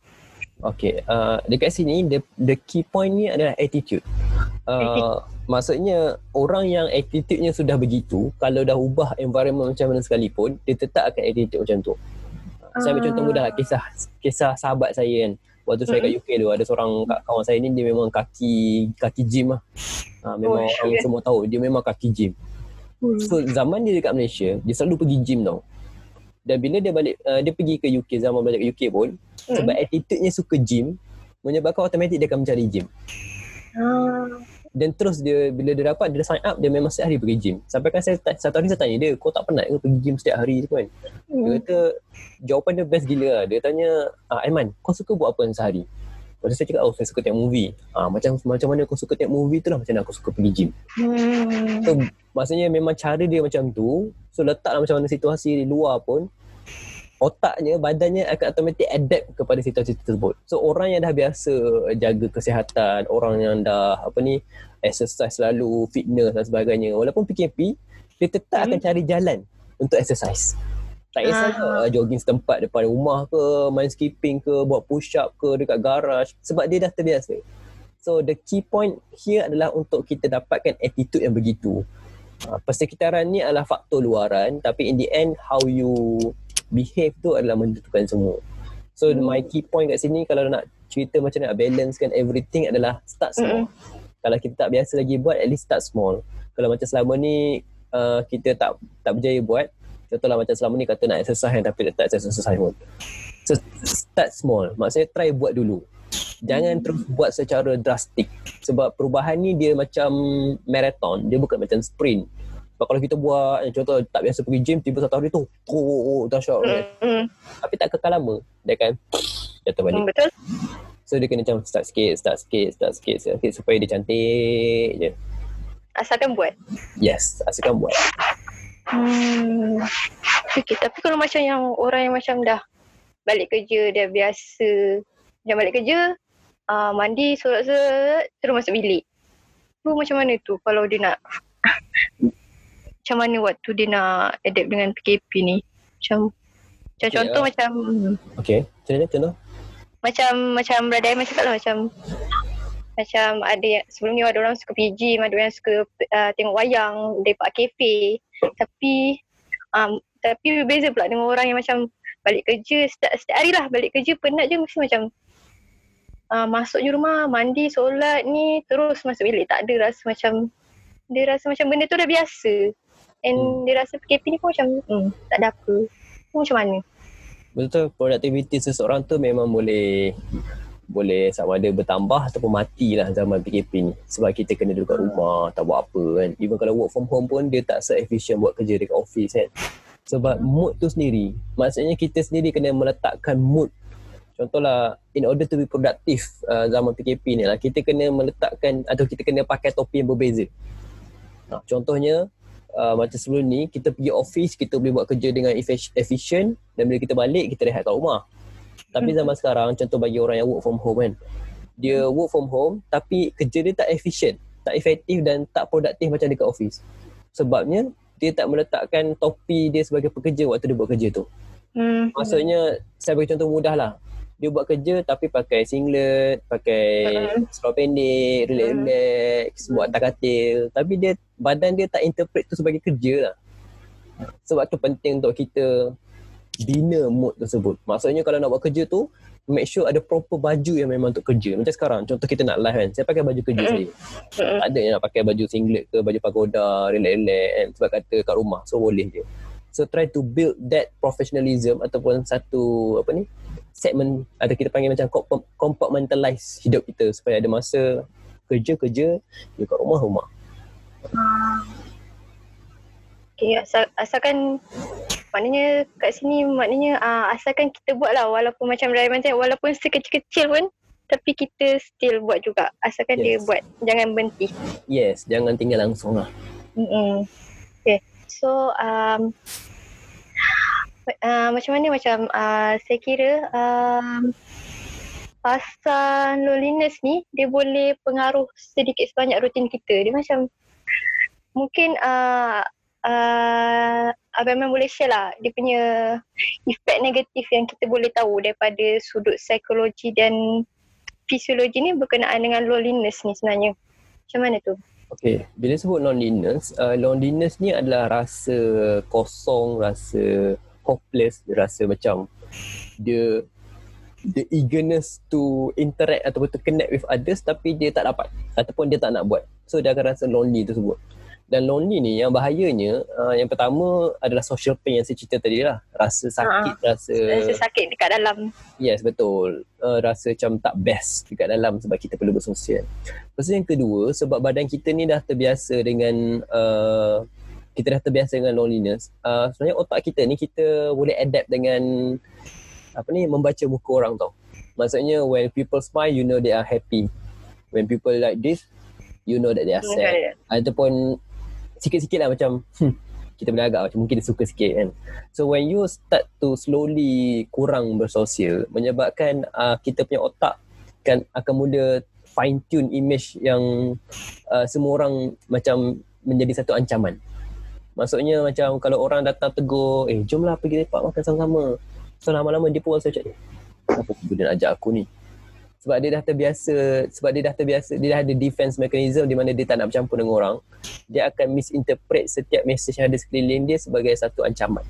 Okay, uh, dekat sini the, the key point ni adalah attitude. Uh, maksudnya orang yang attitude-nya sudah begitu, kalau dah ubah environment macam mana sekalipun, dia tetap akan attitude macam tu. Uh, saya ambil contoh mudah lah, kisah kisah sahabat saya kan. Waktu saya kat UK tu, ada seorang ka- kawan saya ni, dia memang kaki kaki gym lah. Uh, memang Oh, orang yeah. semua tahu, dia memang kaki gym. So zaman dia dekat Malaysia, dia selalu pergi gym tau. Dan bila dia balik, uh, dia pergi ke UK, zaman belajar kat UK pun, Hmm. sebab attitude-nya suka gym, menyebabkan automatik dia akan mencari gym. Ah. Dan terus dia, bila dia dapat, dia sign up, dia memang setiap hari pergi gym. Sampai kan saya, satu hari saya tanya dia, kau tak penat ke pergi gym setiap hari tu kan? Dia Hmm. kata, jawapan dia best gila lah. Dia tanya, ah, Aiman, kau suka buat apa sehari? Lepas tu saya cakap, oh saya suka tengok movie. Ah, macam macam mana kau suka tengok movie tu lah macam mana aku suka pergi gym. Hmm. So maksudnya memang cara dia macam tu. So letaklah macam mana situasi di luar pun otaknya, badannya akan automatic adapt kepada situasi tersebut. So orang yang dah biasa jaga kesihatan, orang yang dah apa ni exercise selalu, fitness dan sebagainya. Walaupun PKP, dia tetap akan cari jalan untuk exercise. Tak kisah Ah. uh, jogging setempat depan rumah ke, main skipping ke, buat push up ke dekat garage sebab dia dah terbiasa. So the key point here adalah untuk kita dapatkan attitude yang begitu. Uh, persekitaran ni adalah faktor luaran tapi in the end how you behave tu adalah menentukan semua. So Hmm. my key point kat sini kalau nak cerita macam nak balancekan everything adalah start small. Kalau kita tak biasa lagi buat at least start small. Kalau macam selama ni uh, kita tak tak berjaya buat contohlah macam selama ni kata nak exercise kan, tapi tak exercise pun. So start small. Maksudnya try buat dulu. Jangan terus buat secara drastik. Sebab perubahan ni dia macam marathon. Dia bukan macam sprint. Sebab kalau kita buat, eh, contoh tak biasa pergi gym, tiba satu hari tu, oh, dahsyat. kan. Hmm. Tapi tak kekal lama. Dia akan jatuh balik. Hmm. Betul. So dia kena macam start sikit, start sikit, start sikit, start sikit supaya dia cantik je. Asalkan buat. Yes, asalkan buat. Hmm. Okay, tapi kalau macam yang orang yang macam dah balik kerja, dia biasa macam balik kerja, uh, mandi, solat solat, terus masuk bilik. Tu macam mana tu kalau dia nak macam mana waktu dia nak adapt dengan PKP ni? Macam macam Okay, contoh uh, macam Okay, macam mana contoh? macam macam Brother Aiman cakap lah macam macam ada yang sebelum ni ada orang suka gym, ada orang suka uh, tengok wayang, lepak kafe. Tapi um, tapi berbeza pula dengan orang yang macam balik kerja setiap, setiap hari lah balik kerja penat je mesti macam uh, masuk je rumah, mandi, solat ni terus masuk bilik. Tak ada rasa macam dia rasa macam benda tu dah biasa. And Hmm. dia rasa PKP ni pun macam hmm, tak ada apa. Tu macam mana? Betul, produktiviti seseorang tu memang boleh boleh sama ada bertambah ataupun mati lah zaman PKP ni. Sebab kita kena duduk kat Hmm. rumah tak buat apa kan. Even kalau work from home pun dia tak se-efficient buat kerja dekat office kan. Sebab mood tu sendiri maksudnya kita sendiri kena meletakkan mood. Contohlah in order to be productive uh, zaman PKP ni lah kita kena meletakkan atau kita kena pakai topi yang berbeza. Nah, contohnya uh, macam sebelum ni kita pergi office kita boleh buat kerja dengan effic- efficient. Dan bila kita balik kita rehat kat rumah tapi zaman sekarang contoh bagi orang yang work from home kan dia work from home tapi kerja dia tak efficient tak efektif dan tak produktif macam dekat office. Sebabnya dia tak meletakkan topi dia sebagai pekerja waktu dia buat kerja tu. Hmm. maksudnya saya bagi contoh mudah lah. Dia buat kerja tapi pakai singlet pakai Mm. seluar pendek relax-relax buat atas katil. Tapi dia badan dia tak interpret tu sebagai kerja lah. Sebab tu penting untuk kita bina mood tersebut. Maksudnya kalau nak buat kerja tu make sure ada proper baju yang memang untuk kerja. Macam sekarang contoh kita nak live kan saya pakai baju kerja saya. Tak ada yang nak pakai baju singlet ke baju pagoda relax-relax kan sebab kata kat rumah so boleh je. So try to build that professionalism ataupun satu apa ni segment ada kita panggil macam comp- compartmentalize hidup kita supaya ada masa kerja kerja dia kat rumah rumah Okay, asal, asalkan maknanya kat sini maknanya uh, asalkan kita buat lah walaupun macam Raiman cakap walaupun sekecil-kecil pun tapi kita still buat juga asalkan yes. dia buat jangan berhenti. yes jangan tinggal langsung lah Mm-mm. Okay. So um, uh, macam mana macam uh, saya kira um, pasal loneliness ni dia boleh pengaruh sedikit sebanyak rutin kita. Dia macam mungkin uh, uh, Abang Aiman boleh share lah dia punya efek negatif yang kita boleh tahu daripada sudut psikologi dan fisiologi ni berkenaan dengan loneliness ni sebenarnya. Macam mana tu? Okay, bila sebut loneliness, uh, loneliness ni adalah rasa kosong, rasa hopeless, rasa macam dia the eagerness to interact ataupun to connect with others tapi dia tak dapat ataupun dia tak nak buat. So dia akan rasa lonely tersebut. Dan lonely ni yang bahayanya uh, yang pertama adalah social pain yang saya cerita tadi lah. Rasa sakit, rasa Rasa sakit dekat dalam. Yes betul. Uh, Rasa macam tak best Dekat dalam Sebab kita perlu bersosial. Lepas yang kedua Sebab badan kita ni dah terbiasa dengan uh, Kita dah terbiasa dengan loneliness uh, Sebenarnya otak kita ni Kita boleh adapt dengan Apa ni Membaca muka orang tau. Maksudnya when people smile You know they are happy. When people like this You know that they are sad. Ataupun Sikit-sikit lah macam hmm, Kita boleh agak macam Mungkin dia suka sikit kan So when you start to slowly kurang bersosial menyebabkan uh, kita punya otak kan akan mula fine tune image yang uh, semua orang macam menjadi satu ancaman. Maksudnya macam kalau orang datang tegur, eh jomlah pergi lepak makan sama-sama. So lama-lama dia pun rasa macam, eh kenapa dia nak ajak aku ni? Sebab dia dah terbiasa, sebab dia dah terbiasa, dia dah ada defense mechanism di mana dia tak nak bercampur dengan orang. Dia akan misinterpret setiap message yang ada sekeliling dia sebagai satu ancaman.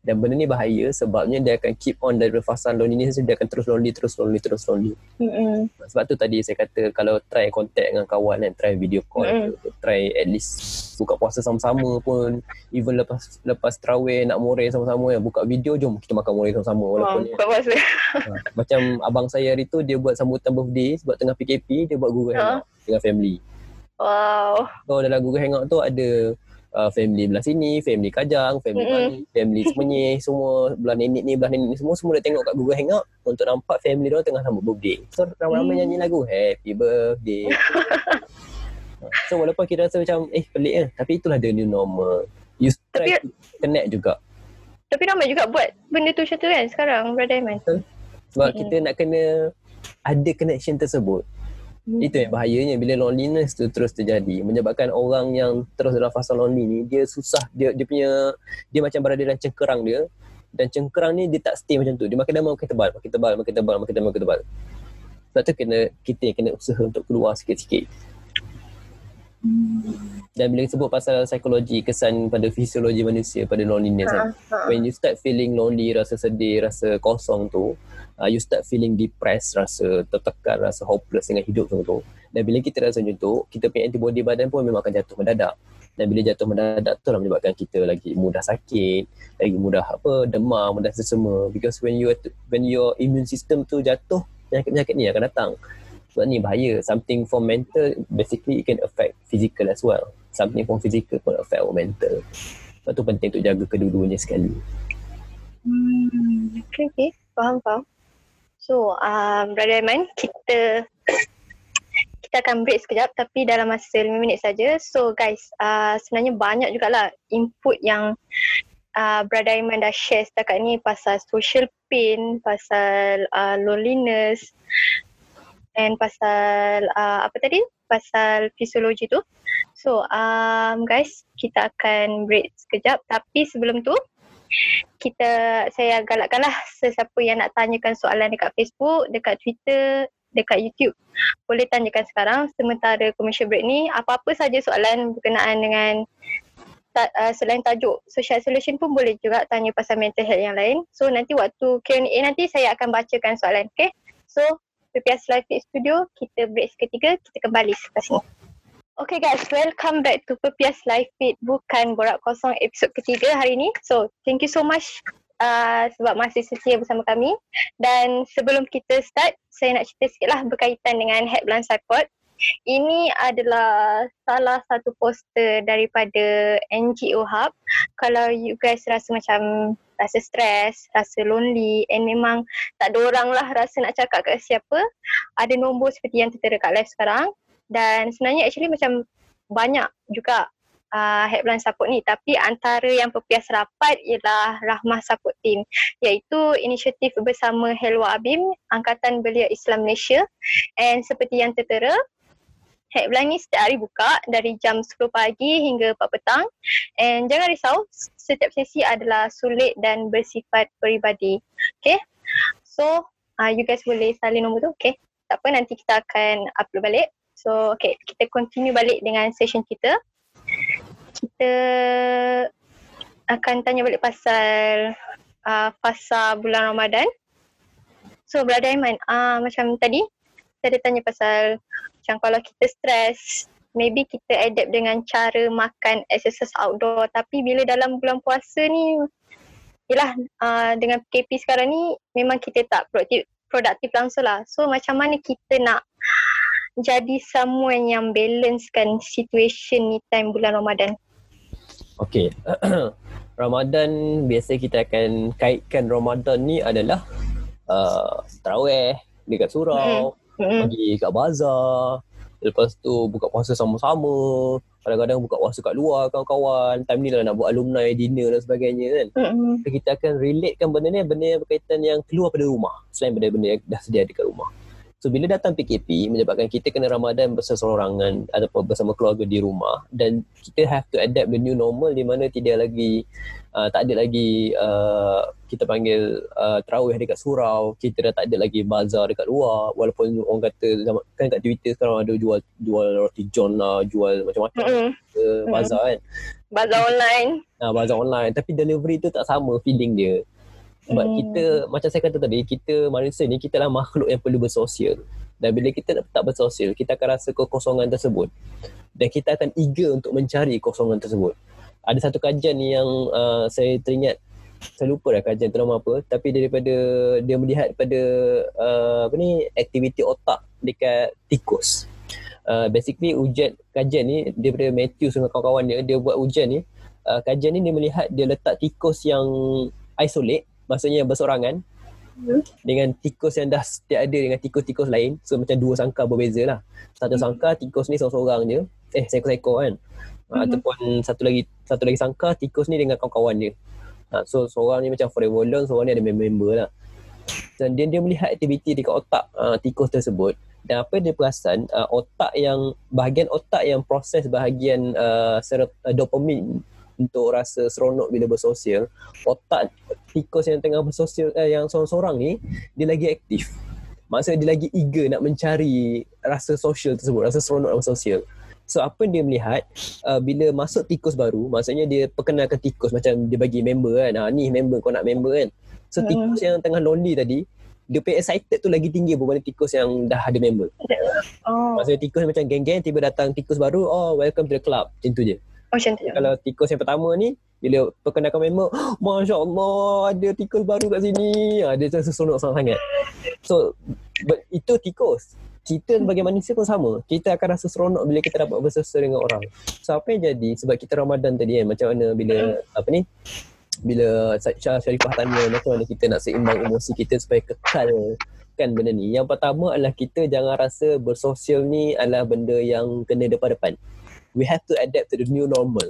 Dan benda ni bahaya sebabnya dia akan keep on dari fasa loneliness dia akan terus lonely, terus lonely, terus lonely. Mm-mm. Sebab tu tadi saya kata kalau try contact dengan kawan kan, try video call, Mm. ke, try at least buka puasa sama-sama pun, even lepas lepas terawih nak more sama-sama kan, buka video jom kita makan more sama-sama walaupun buka puasa. ha, macam abang saya hari tu dia buat sambutan birthday sebab tengah PKP dia buat Google Ha. Hangout dengan family. Wow. So dalam Google Hangout tu ada uh, family belah sini, family Kajang, family Mm-mm. Bali, family Semenyih, semua belah nenek ni, belah nenek ni semua semua dah tengok kat Google Hangout untuk nampak family dia tengah sambut birthday. So ramai-ramai Hmm. nyanyi lagu happy birthday. so walaupun kita rasa macam eh pelik kan, tapi itulah the new normal. You try Tapi- to connect juga. Tapi ramai juga buat benda tu macam tu kan sekarang, Brother Aiman. Sebab Mm-mm. kita nak kena ada connection tersebut. Hmm. Itu yang bahayanya bila loneliness tu terus terjadi. Menyebabkan orang yang terus dalam fasa lonely ni dia susah dia dia punya dia macam berada dalam cengkerang dia. Dan cengkerang ni dia tak stay macam tu. Dia makin lama makin tebal makin tebal makin tebal makin tebal makin tebal. Sebab tu kena kita kena usaha untuk keluar sikit-sikit dan bila sebut pasal psikologi kesan pada fisiologi manusia pada loneliness kan Ha, ha. when you start feeling lonely, rasa sedih, rasa kosong tu, uh, you start feeling depressed, rasa tertekan, rasa hopeless dengan hidup semua tu. Dan bila kita rasa macam tu, kita punya antibody badan pun memang akan jatuh mendadak. Dan bila jatuh mendadak tu lah menyebabkan kita lagi mudah sakit, lagi mudah apa demam, mudah sesama. Because when you when your immune system tu jatuh, penyakit-penyakit ni akan datang. Sebab ni bahaya. Something from mental, basically it can affect physical as well. Something from physical pun affect our mental. Sebab tu penting untuk jaga kedua-duanya sekali. Hmm, okay, okay. Faham, faham. So, um, Brother Aiman, kita kita akan break sekejap tapi dalam masa 5 minit saja. So guys, uh, sebenarnya banyak jugalah input yang uh, Brother Aiman dah share setakat ni pasal social pain, pasal uh, loneliness and pasal uh, apa tadi? Pasal fisiologi tu. So um, guys, kita akan break sekejap tapi sebelum tu kita saya galakkanlah sesiapa yang nak tanyakan soalan dekat Facebook, dekat Twitter, dekat YouTube. Boleh tanyakan sekarang sementara commercial break ni apa-apa saja soalan berkenaan dengan uh, selain tajuk social isolation pun boleh juga tanya pasal mental health yang lain. So nanti waktu Q&A nanti saya akan bacakan soalan. Okay? So PPS Live Fit Studio kita break seketika kita kembali selepas ni. Okay guys, welcome back to Pepias Live Feed Bukan Borak Kosong episod ketiga hari ni. So, thank you so much uh, sebab masih setia bersama kami. Dan sebelum kita start, saya nak cerita sikit lah berkaitan dengan Headband Support. Ini adalah salah satu poster daripada NGO Hub. Kalau you guys rasa macam rasa stres, rasa lonely and memang tak ada orang lah rasa nak cakap ke siapa, ada nombor seperti yang tertera kat live sekarang. Dan sebenarnya actually macam banyak juga uh, headline support ni. Tapi antara yang pepias rapat ialah Rahmah Support Team iaitu inisiatif bersama Helwa Abim Angkatan Belia Islam Malaysia. And seperti yang tertera Headline ni setiap hari buka dari jam 10 pagi hingga 4 petang. And jangan risau setiap sesi adalah sulit dan bersifat peribadi. Okay? So uh, you guys boleh salin nombor tu okay? Tak apa nanti kita akan upload balik. So okay, kita continue balik dengan session kita. Kita akan tanya balik pasal uh, fasa bulan Ramadan. So Brother Aiman, uh, macam tadi ada tanya pasal macam kalau kita stres, maybe kita adapt dengan cara makan exercise outdoor tapi bila dalam bulan puasa ni Yelah uh, dengan PKP sekarang ni memang kita tak produktif, produktif langsung lah. So macam mana kita nak jadi someone yang balancekan situation ni time bulan Ramadan? Okay. Ramadan biasa kita akan kaitkan Ramadan ni adalah uh, tarawih dekat surau, mm-hmm. Pergi kat bazar, lepas tu buka puasa sama-sama, kadang-kadang buka puasa kat luar kawan-kawan, time ni lah nak buat alumni dinner dan sebagainya kan. Mm-hmm. kita akan relatekan benda ni benda yang berkaitan yang keluar pada rumah selain benda-benda yang dah sedia dekat rumah. So bila datang PKP menyebabkan kita kena Ramadan bersesorangan ataupun bersama keluarga di rumah dan kita have to adapt the new normal di mana tidak lagi uh, tak ada lagi uh, kita panggil uh, terawih dekat surau, kita dah tak ada lagi bazar dekat luar walaupun orang kata kan kat Twitter sekarang ada jual jual roti john lah, jual macam-macam mm-hmm. uh, bazar kan. Bazar online. Nah, bazar online tapi delivery tu tak sama feeling dia. Sebab hmm. kita macam saya kata tadi kita manusia ni kita lah makhluk yang perlu bersosial. Dan bila kita tak bersosial, kita akan rasa kekosongan tersebut. Dan kita akan eager untuk mencari kosongan tersebut. Ada satu kajian ni yang uh, saya teringat saya lupa dah kajian tu nama apa tapi daripada dia melihat pada uh, apa ni aktiviti otak dekat tikus. Uh, basically ujian kajian ni daripada Matthew dengan kawan-kawan dia dia buat ujian ni uh, kajian ni dia melihat dia letak tikus yang isolate maksudnya bersorangan hmm. dengan tikus yang dah setiap ada dengan tikus-tikus lain. So macam dua sangka berbeza lah. Satu hmm. sangka tikus ni seorang-seorang je. Eh seekor-ekor kan. Hmm. ataupun satu lagi satu lagi sangka tikus ni dengan kawan-kawan dia. Ha, so seorang ni macam forever alone seorang ni ada member-member lah. Dan dia, dia melihat aktiviti dekat otak uh, tikus tersebut. Dan apa dia perasan uh, otak yang bahagian otak yang proses bahagian uh, serot, uh, dopamin untuk rasa seronok bila bersosial otak tikus yang tengah bersosial eh, yang seorang-seorang ni dia lagi aktif maksudnya dia lagi eager nak mencari rasa sosial tersebut rasa seronok dalam sosial so apa dia melihat uh, bila masuk tikus baru maksudnya dia perkenalkan tikus macam dia bagi member kan ah, ni member kau nak member kan so hmm. tikus hmm. yang tengah lonely tadi dia pay excited tu lagi tinggi berbanding tikus yang dah ada member. Oh. Maksudnya tikus macam geng-geng tiba datang tikus baru, oh welcome to the club. Macam tu je. Macam tu. Kalau tikus yang pertama ni, bila perkenalkan member, Masya Allah ada tikus baru kat sini. Ha, dia rasa seronok sangat. So, but itu tikus. Kita sebagai manusia pun sama. Kita akan rasa seronok bila kita dapat bersosial dengan orang. So apa yang jadi? Sebab kita Ramadan tadi kan macam mana bila apa ni? Bila Syah Syarifah tanya macam mana kita nak seimbang emosi kita supaya kekal kan benda ni. Yang pertama adalah kita jangan rasa bersosial ni adalah benda yang kena depan-depan we have to adapt to the new normal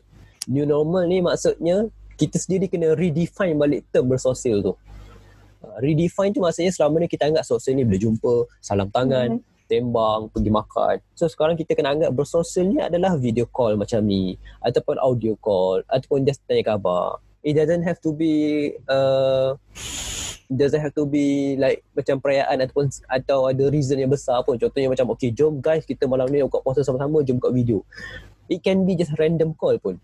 new normal ni maksudnya kita sendiri kena redefine balik term bersosial tu Uh, redefine tu maksudnya selama ni kita anggap sosial ni boleh jumpa, salam tangan, mm-hmm. tembang, pergi makan. So sekarang kita kena anggap bersosial ni adalah video call macam ni ataupun audio call ataupun just tanya khabar. It doesn't have to be uh, doesn't have to be like macam perayaan ataupun atau ada reason yang besar pun. Contohnya macam okay jom guys kita malam ni buka puasa sama-sama jom buka video. It can be just random call pun.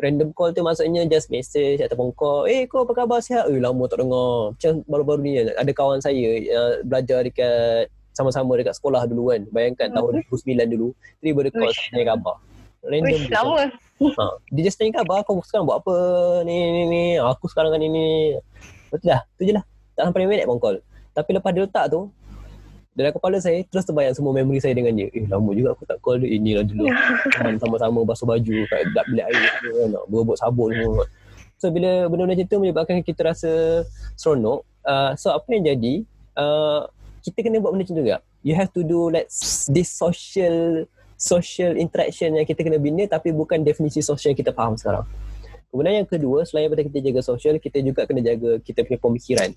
Random call tu maksudnya just message ataupun call eh kau apa khabar? Sihat? Eh lama tak dengar. Macam baru-baru ni ada kawan saya uh, belajar dekat sama-sama dekat sekolah dulu kan. Bayangkan tahun 2009 hmm. dulu tiba dia call Uish. tanya khabar. Random Uish, lama. Ha, dia just tanya khabar kau sekarang buat apa? Ni ni ni. Aku sekarang kan ni ni betul dah tu je lah. Tak sampai minit pun call. Tapi lepas dia letak tu dalam kepala saya terus terbayang semua memori saya dengan dia. Eh lama juga aku tak call dia. Inilah dulu. Teman sama-sama basuh baju kat dak bilik air kan. Berebut sabun semua. So bila benda-benda macam tu menyebabkan kita rasa seronok. Uh, so apa yang jadi? Uh, kita kena buat benda macam tu juga. You have to do like this social social interaction yang kita kena bina tapi bukan definisi sosial yang kita faham sekarang. Kemudian yang kedua, selain daripada kita jaga sosial, kita juga kena jaga kita punya pemikiran.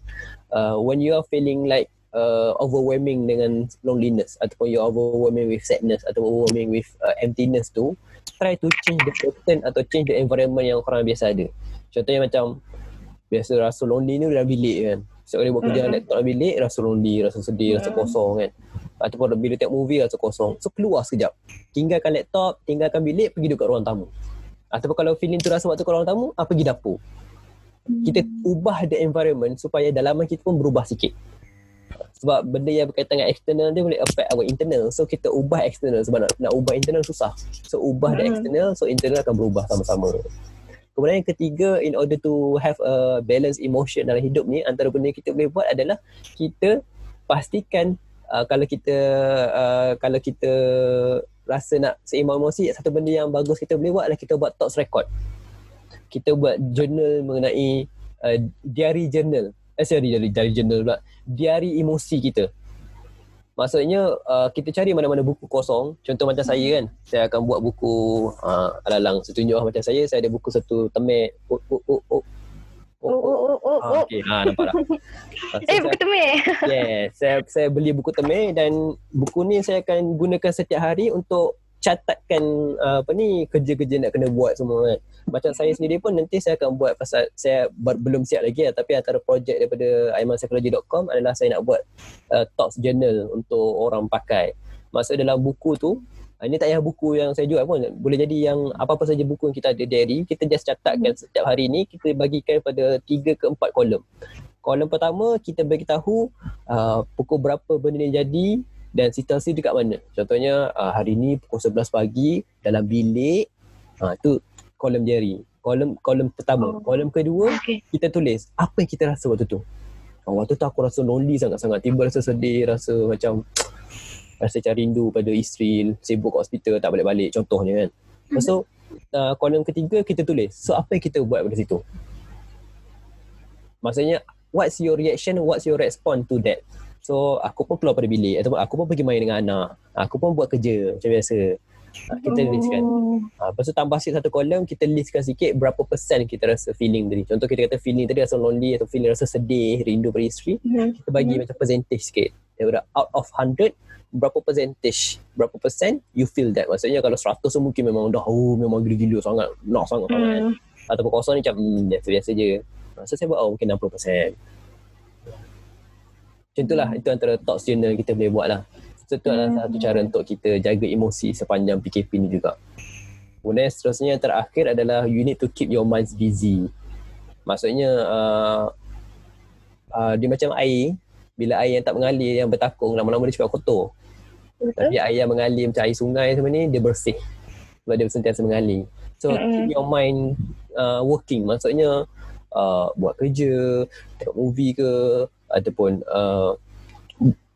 Uh, when you are feeling like uh, overwhelming dengan loneliness ataupun you overwhelming with sadness atau overwhelming with uh, emptiness tu try to change the pattern atau change the environment yang orang biasa ada. Contohnya macam biasa rasa lonely ni dalam bilik kan. Setiap kali buat kerja mm-hmm. laptop dalam bilik rasa lonely rasa sedih mm-hmm. rasa kosong kan. Ataupun bila tengok movie rasa kosong. So keluar sekejap. Tinggalkan laptop tinggalkan bilik pergi duduk kat ruang tamu. Ataupun kalau feeling tu rasa waktu kat ruang tamu apa pergi dapur. Kita mm. ubah the environment supaya dalaman kita pun berubah sikit sebab benda yang berkaitan dengan external dia boleh affect our internal. So kita ubah external. Sebab nak, nak ubah internal susah. So ubah hmm. the external so internal akan berubah sama-sama. Kemudian yang ketiga in order to have a balance emotion dalam hidup ni antara benda kita boleh buat adalah kita pastikan uh, kalau kita uh, kalau kita rasa nak seimbang emosi satu benda yang bagus kita boleh buat adalah kita buat thoughts record. Kita buat journal mengenai uh, diary journal eh sorry dari dari journal pula. Diari emosi kita. Maksudnya uh, kita cari mana-mana buku kosong. Contoh macam saya kan saya akan buat buku uh, alalang saya tunjuk macam saya. Saya ada buku satu temek. Oh oh oh oh. Oh, oh, oh, oh, ah, okay, ha, nampak tak? eh, buku temik? Yeah, saya, saya beli buku temik dan buku ni saya akan gunakan setiap hari untuk catatkan uh, apa ni kerja-kerja nak kena buat semua kan. Macam saya sendiri pun nanti saya akan buat pasal saya ber, belum siap lagi lah, tapi antara projek daripada aimanpsychology.com adalah saya nak buat uh, talks journal untuk orang pakai. Maksud dalam buku tu uh, ini tak payah buku yang saya jual pun boleh jadi yang apa-apa saja buku yang kita ada diary kita just catatkan hmm. setiap hari ni kita bagikan pada 3 ke 4 kolom. Kolom pertama kita bagi tahu uh, pukul berapa benda ni jadi dan situasi dekat mana. Contohnya uh, hari ni pukul 11 pagi dalam bilik uh, tu kolom diary. Kolom kolom pertama, oh. kolom kedua okay. kita tulis apa yang kita rasa waktu tu. Uh, waktu tu aku rasa lonely sangat-sangat. Tiba rasa sedih, rasa macam rasa cari rindu pada isteri, sibuk kat hospital tak balik-balik contohnya kan. Mm-hmm. So uh, kolom ketiga kita tulis. So apa yang kita buat pada situ? Maksudnya what's your reaction, what's your response to that? So aku pun keluar pada bilik ataupun aku pun pergi main dengan anak. Aku pun buat kerja macam biasa. Ha, kita oh. listkan. Ha, lepas tu tambah sikit satu kolom, kita listkan sikit berapa persen kita rasa feeling tadi. Contoh kita kata feeling tadi rasa lonely atau feeling rasa sedih, rindu pada isteri. Mm-hmm. Kita bagi mm-hmm. macam percentage sikit. Daripada out of 100, berapa percentage, berapa persen you feel that. Maksudnya kalau 100 tu mungkin memang dah, oh memang gila-gila sangat, nak sangat. Mm. Ataupun kosong ni macam, hmm, biasa-biasa je. So saya buat, oh mungkin 60 persen. Macam itulah itu antara talks journal kita boleh buat lah. So itu adalah hmm. satu cara untuk kita jaga emosi sepanjang PKP ni juga. Kemudian seterusnya yang terakhir adalah you need to keep your minds busy. Maksudnya uh, uh, dia macam air. Bila air yang tak mengalir, yang bertakung, lama-lama dia cepat kotor. Betul. Tapi air yang mengalir macam air sungai semua ni, dia bersih. Sebab dia sentiasa mengalir. So mm-hmm. keep your mind uh, working. Maksudnya uh, buat kerja, tengok movie ke, ataupun uh,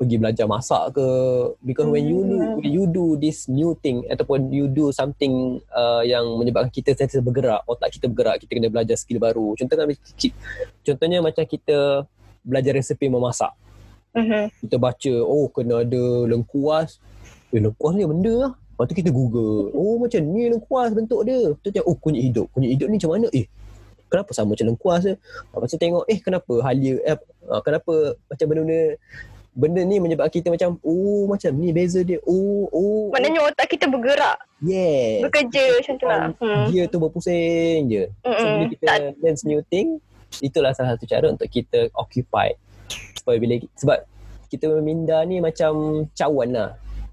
pergi belajar masak ke. Because when you do, Hmm. when you do this new thing ataupun you do something uh, yang menyebabkan kita sentiasa bergerak otak kita bergerak kita kena belajar skill baru. Contohnya ki- contohnya macam kita belajar resepi memasak. Mhm. kita baca oh kena ada lengkuas. Eh lengkuas ni benda lah. Lepas tu kita google oh macam ni lengkuas bentuk dia. Macam oh kunyit hidup. Kunyit hidup ni macam mana? Eh kenapa sama macam lengkuas je lepas tu tengok eh kenapa halia eh, ah, kenapa macam benda-benda benda ni menyebabkan kita macam oh macam ni beza dia. Oh oh, oh. Maknanya otak kita bergerak, yes. Bekerja macam tu lah. Hmm. dia tu berpusing je. So bila kita Tak, learn new thing Itulah salah satu cara untuk kita occupy. Supaya bila Sebab kita minda ni macam cawan lah.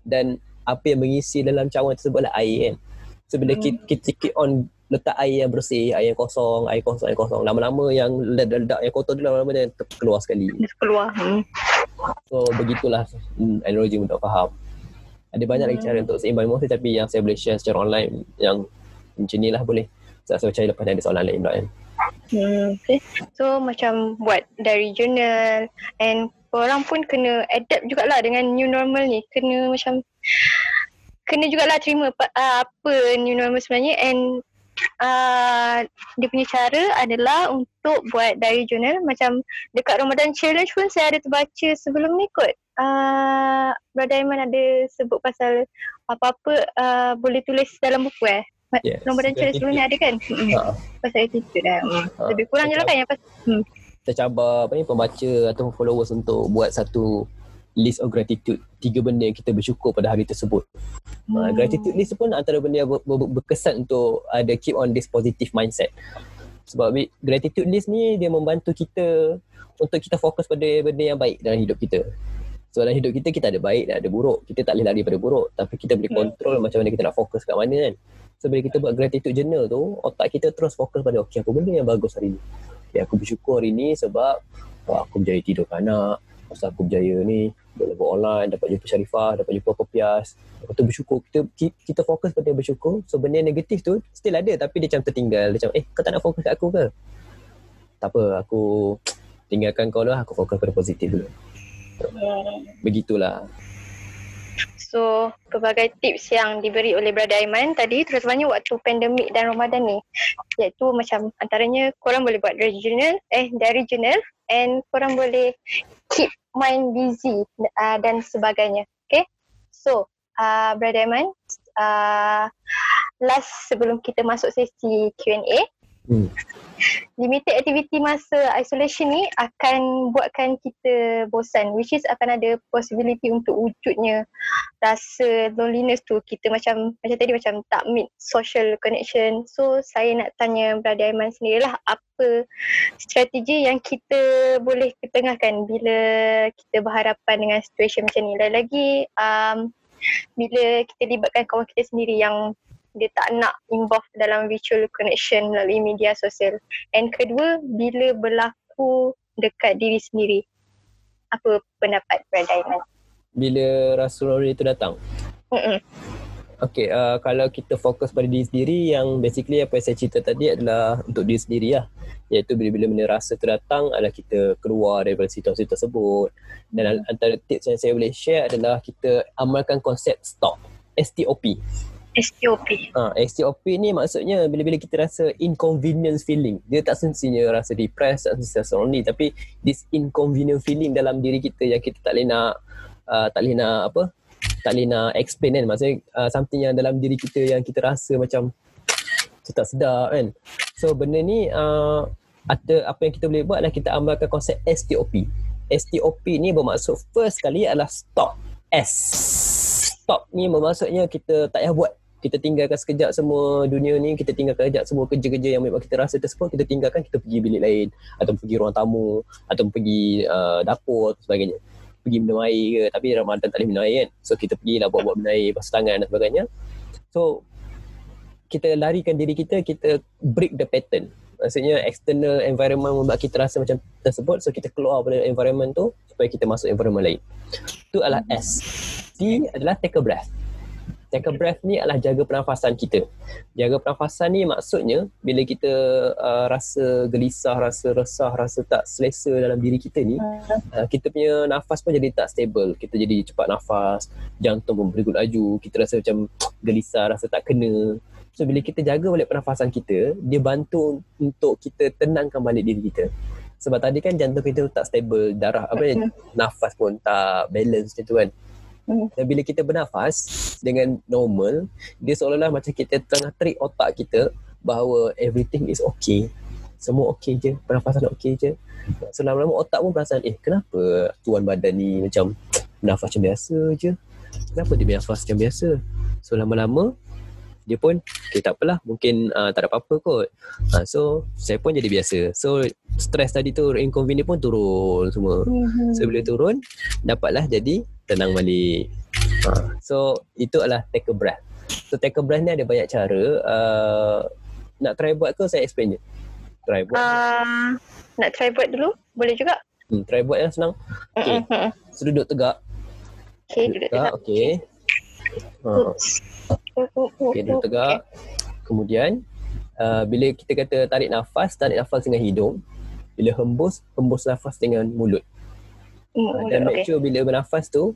Dan apa yang mengisi dalam cawan tersebut lah air kan. So bila Hmm. kita, kita keep on letak air yang bersih Air yang kosong, air kosong, air kosong Lama-lama yang ledak yang kotor tu lama-lama dia ter- keluar sekali keluar. Hmm. So begitulah hmm, analogi untuk faham Ada banyak lagi Hmm. cara untuk seimbang emosi Tapi yang saya boleh share secara online Yang macam ni lah boleh Saya rasa macam lepas ni ada soalan lain pula kan Hmm, okay. So macam buat diary journal and orang pun kena adapt jugalah dengan new normal ni. Kena macam kena jugalah terima uh, apa new normal sebenarnya and uh, dia punya cara adalah untuk buat diary journal macam dekat Ramadan challenge pun saya ada terbaca sebelum ni kot. Uh, Brother Aiman ada sebut pasal apa-apa uh, boleh tulis dalam buku eh. Yes. Ramadan challenge sebelum ni ada kan? Ha, Pasal attitude dah. Hmm. Ha, Lebih kurang je lah kan yang pasal kita cabar apa ni pembaca atau followers untuk buat satu list of gratitude tiga benda yang kita bersyukur pada hari tersebut. Hmm. Uh, gratitude list pun antara benda yang ber, ber, berkesan untuk ada keep on this positive mindset. Sebab gratitude list ni dia membantu kita untuk kita fokus pada benda yang baik dalam hidup kita. So dalam hidup kita kita ada baik dan ada buruk. Kita tak boleh lari pada buruk tapi kita boleh Hmm. kontrol macam mana kita nak fokus kat mana kan. So bila kita buat gratitude journal tu, otak kita terus fokus pada okey apa benda yang bagus hari ni. Okay, aku bersyukur hari ni sebab wah, aku berjaya tidur anak. Masa aku berjaya ni boleh buat online, dapat jumpa Syarifah, dapat jumpa Kopias. Lepas tu bersyukur. Kita, ki- kita fokus pada bersyukur. So benda negatif tu still ada tapi dia macam tertinggal. Dia macam eh kau tak nak fokus kat aku ke? Tak apa, aku tinggalkan kau lah. Aku fokus pada positif dulu. Begitulah. So, pelbagai tips yang diberi oleh Brother Aiman tadi terutamanya waktu pandemik dan Ramadan ni iaitu macam antaranya korang boleh buat journal, eh diary journal and korang boleh keep mind busy uh, dan sebagainya. Okay? So, uh, Brother Aiman, uh, last sebelum kita masuk sesi Q&A, Hmm. limited activity masa isolation ni akan buatkan kita bosan which is akan ada possibility untuk wujudnya rasa loneliness tu. Kita macam macam tadi macam tak meet social connection. So saya nak tanya Brother Aiman sendirilah apa strategi yang kita boleh ketengahkan bila kita berhadapan dengan situasi macam ni? Lagi-lagi um, bila kita libatkan kawan kita sendiri yang dia tak nak involve dalam virtual connection melalui media sosial. And kedua, bila berlaku dekat diri sendiri. Apa pendapat Aiman? Bila rasa lonely tu datang. Mm-mm. Okay, uh, kalau kita fokus pada diri sendiri yang basically apa yang saya cerita tadi adalah untuk diri sendiri lah. Iaitu bila-bila benda rasa tu datang adalah kita keluar daripada situasi tersebut. Dan antara tips yang saya boleh share adalah kita amalkan konsep stop. STOP. STOP. Ha, STOP ni maksudnya bila-bila kita rasa inconvenience feeling. Dia tak semestinya rasa depressed, tak semestinya rasa lonely. Tapi this inconvenient feeling dalam diri kita yang kita tak boleh nak, uh, tak boleh nak apa, tak boleh nak explain kan. Maksudnya uh, something yang dalam diri kita yang kita rasa macam tak sedap kan. So benda ni uh, ada apa yang kita boleh buat adalah kita amalkan konsep STOP. STOP ni bermaksud first kali adalah stop. S. Stop ni bermaksudnya kita tak payah buat kita tinggalkan sekejap semua dunia ni kita tinggalkan sekejap semua kerja-kerja yang memang kita rasa tersebut kita tinggalkan kita pergi bilik lain. Atau pergi ruang tamu atau pergi uh, dapur atau sebagainya. Pergi minum air ke tapi Ramadan tak boleh minum air kan. So kita pergi lah buat-buat minum air basuh tangan dan sebagainya. So kita larikan diri kita kita break the pattern. Maksudnya external environment membuat kita rasa macam tersebut. So kita keluar pada environment tu supaya kita masuk environment lain. Tu adalah S. T adalah take a breath Take a breath ni adalah jaga pernafasan kita. Jaga pernafasan ni maksudnya bila kita uh, rasa gelisah, rasa resah, rasa tak selesa dalam diri kita ni, uh, kita punya nafas pun jadi tak stable. Kita jadi cepat nafas, jantung pun berdegut laju, kita rasa macam gelisah, rasa tak kena. So bila kita jaga balik pernafasan kita, dia bantu untuk kita tenangkan balik diri kita. Sebab tadi kan jantung kita tak stable, darah apa ni, nafas pun tak balance macam tu kan. Dan bila kita bernafas dengan normal, dia seolah-olah macam kita tengah trick otak kita bahawa everything is okay. Semua okay je, pernafasan okay je. So lama-lama otak pun perasan, eh kenapa tuan badan ni macam bernafas macam biasa je? Kenapa dia bernafas macam biasa? So lama-lama dia pun okay tak apalah mungkin uh, tak ada apa-apa kot. Uh, so saya pun jadi biasa. So stres tadi tu inconvenient pun turun semua. Mhm. so bila turun dapatlah jadi tenang balik. Uh, so itu adalah take a breath. So take a breath ni ada banyak cara. Uh, nak try buat ke saya explain je? Try buat Ah, nak try buat dulu? Boleh juga? hmm, try buat yang senang. Okay. So duduk tegak. Okay, duduk tegak. okay uh, Okay, duduk tegak. Kemudian, uh, bila kita kata tarik nafas, tarik nafas dengan hidung. Bila hembus, hembus nafas dengan mulut. Uh, dan make Okay. sure bila bernafas tu,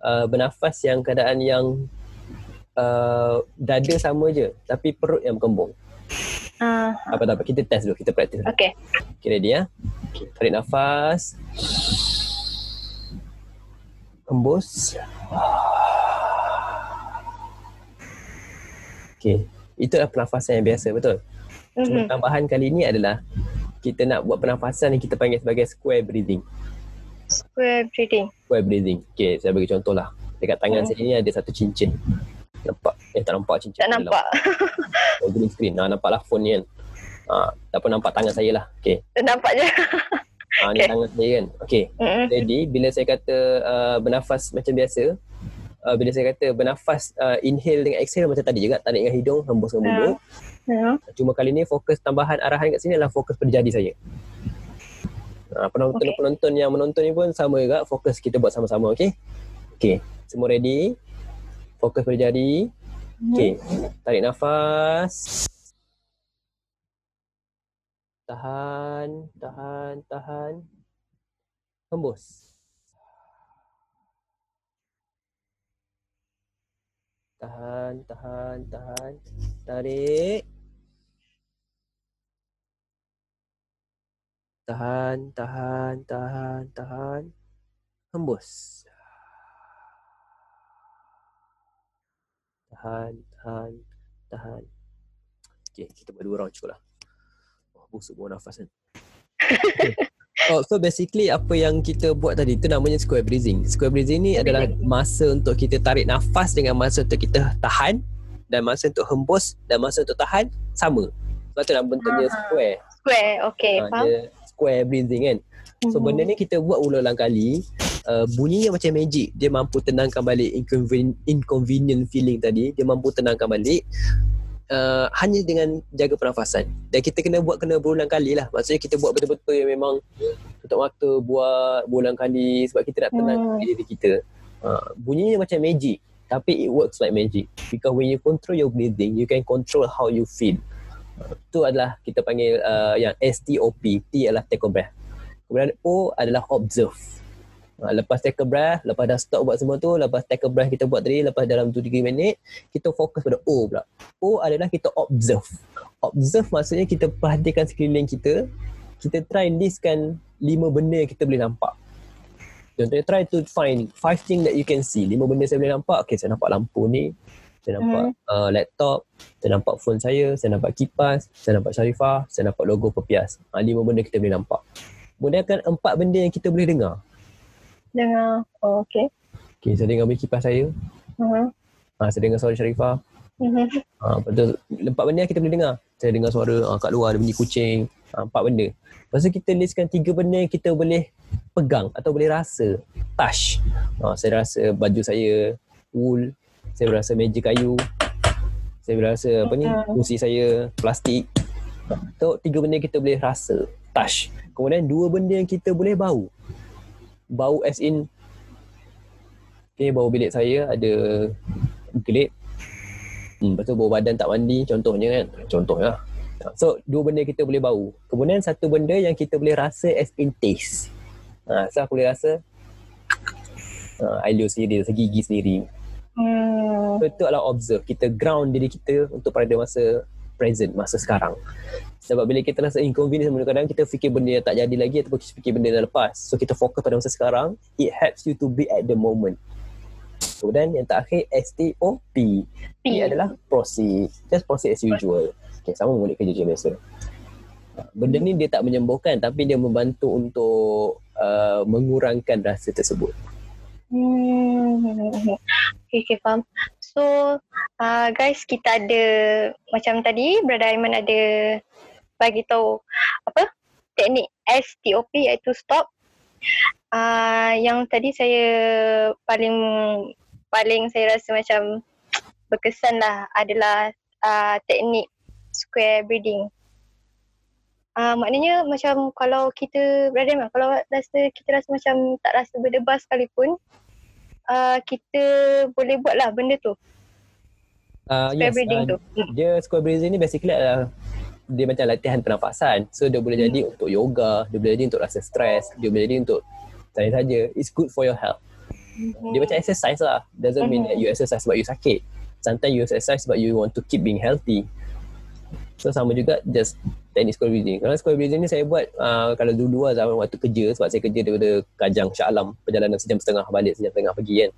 uh, bernafas yang keadaan yang uh, dada sama je, tapi perut yang berkembung. Ah, Apa tak apa, kita test dulu, kita praktis. dulu. okay. Okay, ready ya? Okay, tarik nafas. Hembus. Okay, itu adalah pernafasan yang biasa, betul? Cuma Mhm. tambahan kali ni adalah kita nak buat pernafasan yang kita panggil sebagai square breathing. Square breathing. Square breathing. Okay, saya bagi contoh lah. Dekat tangan Hmm. saya ni ada satu cincin. Nampak? Eh, tak nampak cincin. Tak nampak. Oh, green screen. Ha, nampak lah phone ni kan. Ha, tak apa nampak tangan saya lah. Okay. Nampak je. Ha, ni Okay. tangan saya kan. Okay. Mm-mm. Jadi, bila saya kata uh, bernafas macam biasa, uh, bila saya kata bernafas uh, inhale dengan exhale macam tadi juga, tarik dengan hidung, hembus dengan Ya. mulut. Ya. Cuma kali ni fokus tambahan arahan kat sini adalah fokus pada jari saya. Ha, penonton-penonton yang menonton ni pun sama juga, fokus kita buat sama-sama, okey? Okey, semua ready? Fokus pada jari. Okey, tarik nafas. Tahan, tahan, tahan. Hembus. Tahan, tahan, tahan. Tarik. Tahan, tahan, tahan, tahan. Hembus. Tahan, tahan, tahan. Okay, kita buat dua round cukup lah. Oh, busuk buang nafas kan. Okay. Oh, so basically apa yang kita buat tadi tu namanya square breathing. Square breathing ni Square adalah breathing. masa untuk kita tarik nafas dengan masa untuk kita tahan dan masa untuk hembus dan masa untuk tahan sama. Sebab tu nama bentuknya Ah. square. Square. Okay, Ha, faham? dia square breathing kan. So Mhm. benda ni kita buat ulang-ulang kali uh, Bunyinya macam magic Dia mampu tenangkan balik inconvenient feeling tadi Dia mampu tenangkan balik uh, Hanya dengan jaga pernafasan. Dan kita kena buat kena berulang kali lah. Maksudnya kita buat betul-betul yang memang Tutup mata buat berulang kali Sebab kita nak tenang Hmm. diri kita. Uh, Bunyinya macam magic Tapi it works like magic. Because when you control your breathing You can control how you feel. Uh, Itu adalah kita panggil uh, yang STOP T adalah take a breath. Kemudian O adalah observe. Ha, lepas take a breath, lepas dah stop buat semua tu, lepas take a breath kita buat tadi, lepas dalam 2-3 minit, kita fokus pada O pula. O adalah kita observe. Observe maksudnya kita perhatikan sekeliling kita, kita try listkan lima benda yang kita boleh nampak. Contohnya try to find five things that you can see. Lima benda saya boleh nampak. Okay, saya nampak lampu ni. Saya nampak uh, laptop. Saya nampak phone saya. Saya nampak kipas. Saya nampak Sharifah. Saya nampak logo pepias. Ha, lima benda kita boleh nampak. Kemudian akan empat benda yang kita boleh dengar. Dengar. Oh, okay. Okay, saya dengar bunyi kipas saya. Mhm. Ha, saya dengar suara Sharifah. Mhm. Ha, lepas tu, empat benda kita boleh dengar. Saya dengar suara ha, kat luar ada bunyi kucing. Ha, empat benda. Lepas tu kita listkan tiga benda yang kita boleh pegang atau boleh rasa. Touch. Ha, saya rasa baju saya wool. Saya rasa meja kayu. Saya rasa apa ni, Hmm. kursi saya plastik. So, tiga benda kita boleh rasa. Touch. Kemudian dua benda yang kita boleh bau. Bau as in Okay, bau bilik saya ada gelip. Hmm, lepas tu bau badan tak mandi contohnya kan. Contohnya. So dua benda kita boleh bau. Kemudian satu benda yang kita boleh rasa as in taste. Ha, so aku boleh rasa uh, I lose sendiri, rasa gigi sendiri. Hmm. So itu adalah observe. Kita ground diri kita untuk pada masa present, masa sekarang. Sebab bila kita rasa inconvenience kadang-kadang kita fikir benda yang tak jadi lagi ataupun kita fikir benda yang dah lepas. So kita fokus pada masa sekarang. It helps you to be at the moment. Kemudian yang terakhir STOP. P adalah proceed. Just proceed as usual. Okay, sama mulut kerja je biasa. Benda ni dia tak menyembuhkan tapi dia membantu untuk uh, mengurangkan rasa tersebut. Hmm. Okay, okay, faham. So, uh, guys, kita ada macam tadi, Brother Aiman ada bagi tahu apa? Teknik STOP iaitu stop. Uh, yang tadi saya paling paling saya rasa macam berkesan lah adalah uh, teknik square breathing. Uh, maknanya macam kalau kita Aiman, kalau rasa kita rasa macam tak rasa berdebar sekalipun, uh, kita boleh buat lah benda tu. Uh, Square breathing uh, tu. Hmm. Dia square breathing ni basically adalah dia macam latihan pernafasan. So dia boleh jadi untuk yoga, dia boleh jadi untuk rasa stres, dia boleh jadi untuk saja-saja. It's good for your health. Dia macam exercise lah. Doesn't mean that you exercise sebab you sakit. Sometimes you exercise sebab you want to keep being healthy. So sama juga just teknik square breathing. Kalau square breathing ni saya buat uh, kalau dulu-dulu lah zaman waktu kerja sebab saya kerja daripada Kajang Shah Alam perjalanan sejam setengah balik sejam setengah pergi kan.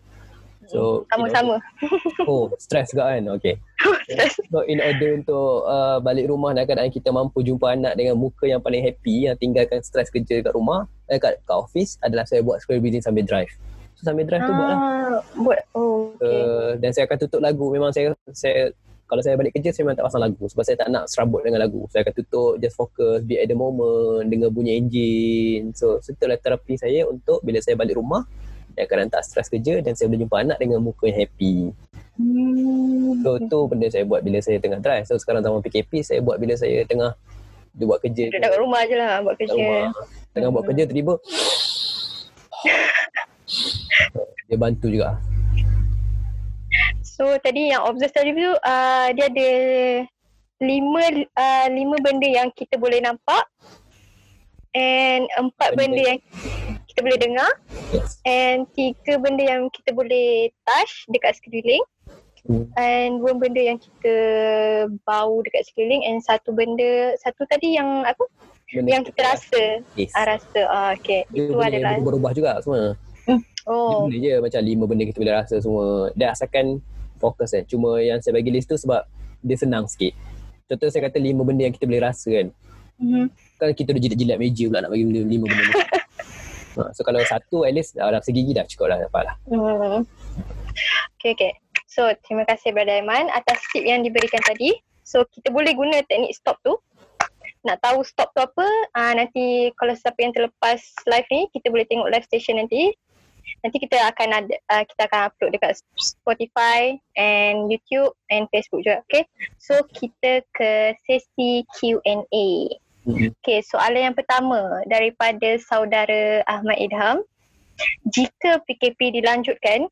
So in Sama-sama. order- Oh, stress juga kan. Okay. So in order untuk uh, balik rumah dalam keadaan kita mampu jumpa anak dengan muka yang paling happy yang tinggalkan stres kerja kat rumah, eh, kat, kat office adalah saya buat square breathing sambil drive. So sambil drive tu buat lah. Ah, buat. Oh, okay. Uh, dan saya akan tutup lagu. Memang saya saya kalau saya balik kerja saya memang tak pasang lagu sebab saya tak nak serabut dengan lagu. Saya akan tutup, just fokus, be at the moment, dengar bunyi enjin. So, so itulah terapi saya untuk bila saya balik rumah dan kadang tak stres kerja dan saya boleh jumpa anak dengan muka yang happy. Hmm. So tu benda saya buat bila saya tengah drive. So sekarang zaman PKP saya buat bila saya tengah dia buat kerja Duduk kat rumah je lah buat kerja. rumah. Tengah buat kerja tiba-tiba dia bantu juga. So tadi yang observe tadi tu uh, dia ada lima uh, lima benda yang kita boleh nampak. And empat Benda- benda yang kita boleh dengar. Yes. and tiga benda yang kita boleh touch dekat sekeliling. Hmm. and dua benda yang kita bau dekat sekeliling. And satu benda satu tadi yang apa? Benda yang kita rasa. Yes. ah, rasa. Ah, okay Dia itu boleh adalah berubah-ubah juga semua. Dia oh. Boleh je macam lima benda kita boleh rasa semua. Dia asalkan fokus kan. Cuma yang saya bagi list tu sebab dia senang sikit. Contoh saya kata lima benda yang kita boleh rasa kan. Mhm. Kan kita dah jilat-jilat meja pula nak bagi benda lima benda ni. ha, so kalau satu at least dalam segigi dah cukup lah dapat lah. Hmm. Okay, okay. So, terima kasih Brother Aiman atas tip yang diberikan tadi. So, kita boleh guna teknik stop tu. Nak tahu stop tu apa, uh, nanti kalau siapa yang terlepas live ni, kita boleh tengok live station nanti. Nanti kita akan ada, uh, kita akan upload dekat Spotify and YouTube and Facebook juga. Okay. So, kita ke sesi Q&A. Mhm. Okay, soalan yang pertama daripada saudara Ahmad Idham. Jika PKP dilanjutkan,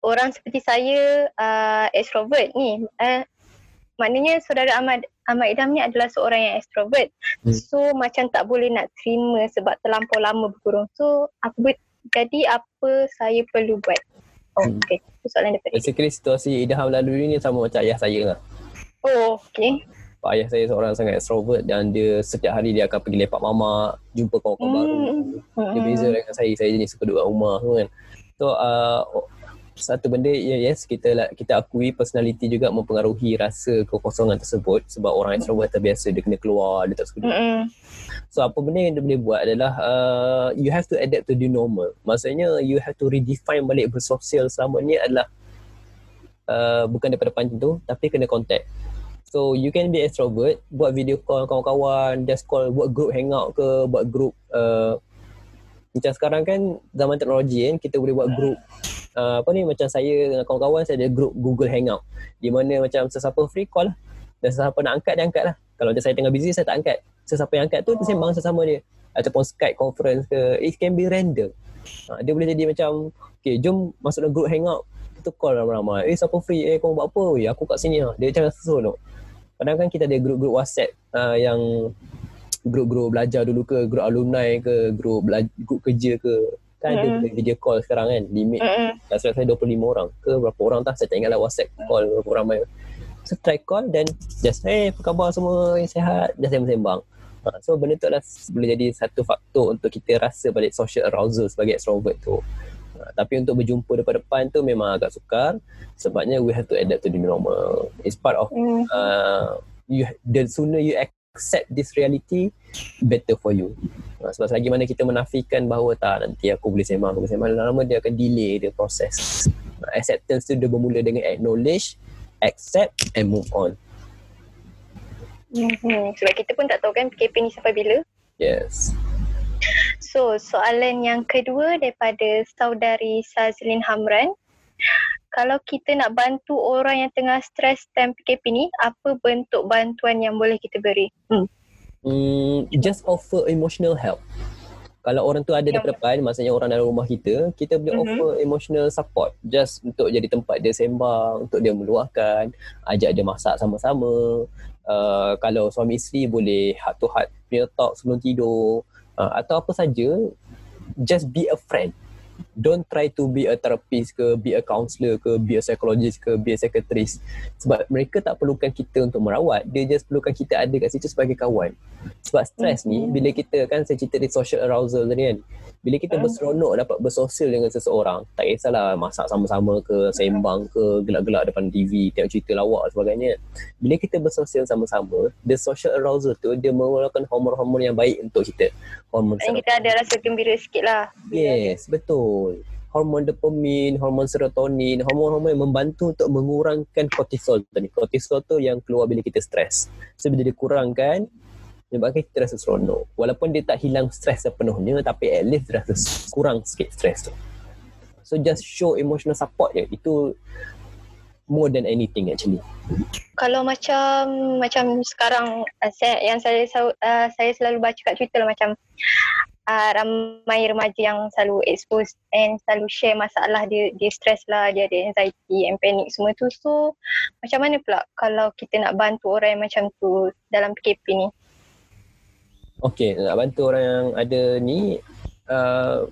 orang seperti saya uh, extrovert ni, uh, maknanya saudara Ahmad Ahmad Idham ni adalah seorang yang extrovert. Hmm. So macam tak boleh nak terima sebab terlampau lama berkurung. So apa jadi apa saya perlu buat? Oh, Hmm. okay. Itu soalan daripada. Basically situasi Idham lalu ni sama macam ayah saya lah. Oh, okay. Pak ayah saya seorang sangat extrovert dan dia setiap hari dia akan pergi lepak mamak, jumpa kawan-kawan baru. Hmm. Dia beza dengan saya. Saya jenis suka duduk kat rumah semua kan. So uh, satu benda ya yes kita lah- kita akui personality juga mempengaruhi rasa kekosongan tersebut sebab orang extrovert terbiasa dia kena keluar dia tak suka duduk. Mm-mm. So apa benda yang dia boleh buat adalah uh, you have to adapt to the normal. Maksudnya you have to redefine balik bersosial selama ni adalah uh, bukan daripada depan tu tapi kena contact. So you can be extrovert, buat video call kawan-kawan, just call, buat group hangout ke, buat group uh, macam sekarang kan zaman teknologi kan kita boleh buat group uh, apa ni macam saya dengan kawan-kawan saya ada group Google Hangout di mana macam sesiapa free call lah dan sesiapa nak angkat dia angkat lah kalau macam saya tengah busy saya tak angkat sesiapa yang angkat tu oh. sembang sesama dia ataupun Skype conference ke it can be random uh, dia boleh jadi macam okay jom masuk dalam group Hangout kita call ramai-ramai. Eh siapa free? Eh kau buat apa? Eh aku kat sini lah. Dia macam seronok. Kadang kan kita ada grup-grup WhatsApp uh, yang grup-grup belajar dulu ke, grup alumni ke, grup bela- grup kerja ke. Kan ada Mm. video call sekarang kan. Limit tak salah saya 25 orang ke berapa orang tak saya tak ingat lah WhatsApp call berapa ramai. So try call dan just hey apa khabar semua Eh, sihat just sembang-sembang. Ha, so benda tu adalah boleh jadi satu faktor untuk kita rasa balik social arousal sebagai extrovert tu. Ha, tapi untuk berjumpa depan-depan tu memang agak sukar sebabnya we have to adapt to the normal. It's part of Mm. uh, you the sooner you accept this reality better for you. Ha, sebab selagi mana kita menafikan bahawa tak nanti aku boleh sembang, aku boleh sembang lama dia akan delay the process. Ha, acceptance tu dia bermula dengan acknowledge, accept and move on. Mhm. Sebab kita pun tak tahu kan PKP ni sampai bila. Yes. So, soalan yang kedua daripada saudari Sazlin Hamran. Kalau kita nak bantu orang yang tengah stres time PKP ni, apa bentuk bantuan yang boleh kita beri? Hmm. Mm, just offer emotional help. Kalau orang tu ada Yang- depan depan, maksudnya orang dalam rumah kita, kita boleh Mhm. offer emotional support. Just untuk jadi tempat dia sembang, untuk dia meluahkan, ajak dia masak sama-sama. Uh, kalau suami isteri boleh heart to heart punya talk sebelum tidur. Uh, atau apa saja, just be a friend. Don't try to be a therapist ke, be a counselor ke, be a psychologist ke, be a psychiatrist. Sebab mereka tak perlukan kita untuk merawat. Dia just perlukan kita ada kat situ sebagai kawan. Sebab stres ni, Mhm. bila kita kan saya cerita di social arousal tadi kan. Bila kita Mhm. berseronok dapat bersosial dengan seseorang, tak kisahlah masak sama-sama ke, sembang ke, gelak-gelak depan TV, tengok cerita lawak dan sebagainya. Bila kita bersosial sama-sama, the social arousal tu dia mengeluarkan hormon-hormon yang baik untuk kita. Hormon kita ada rasa gembira sikit lah. Yes, betul. Hormon dopamin, hormon serotonin, hormon-hormon yang membantu untuk mengurangkan kortisol tadi. Kortisol tu yang keluar bila kita stres. So bila dia kurangkan, menyebabkan kita rasa seronok. Walaupun dia tak hilang stres sepenuhnya, tapi at least dia rasa kurang sikit stres tu. So just show emotional support je. Itu more than anything actually. Kalau macam macam sekarang uh, saya yang saya uh, saya selalu baca kat Twitter lah macam uh, ramai remaja yang selalu expose and selalu share masalah dia dia stress lah, dia ada anxiety and panic semua tu. So macam mana pula kalau kita nak bantu orang yang macam tu dalam PKP ni? Okay, nak bantu orang yang ada ni, uh,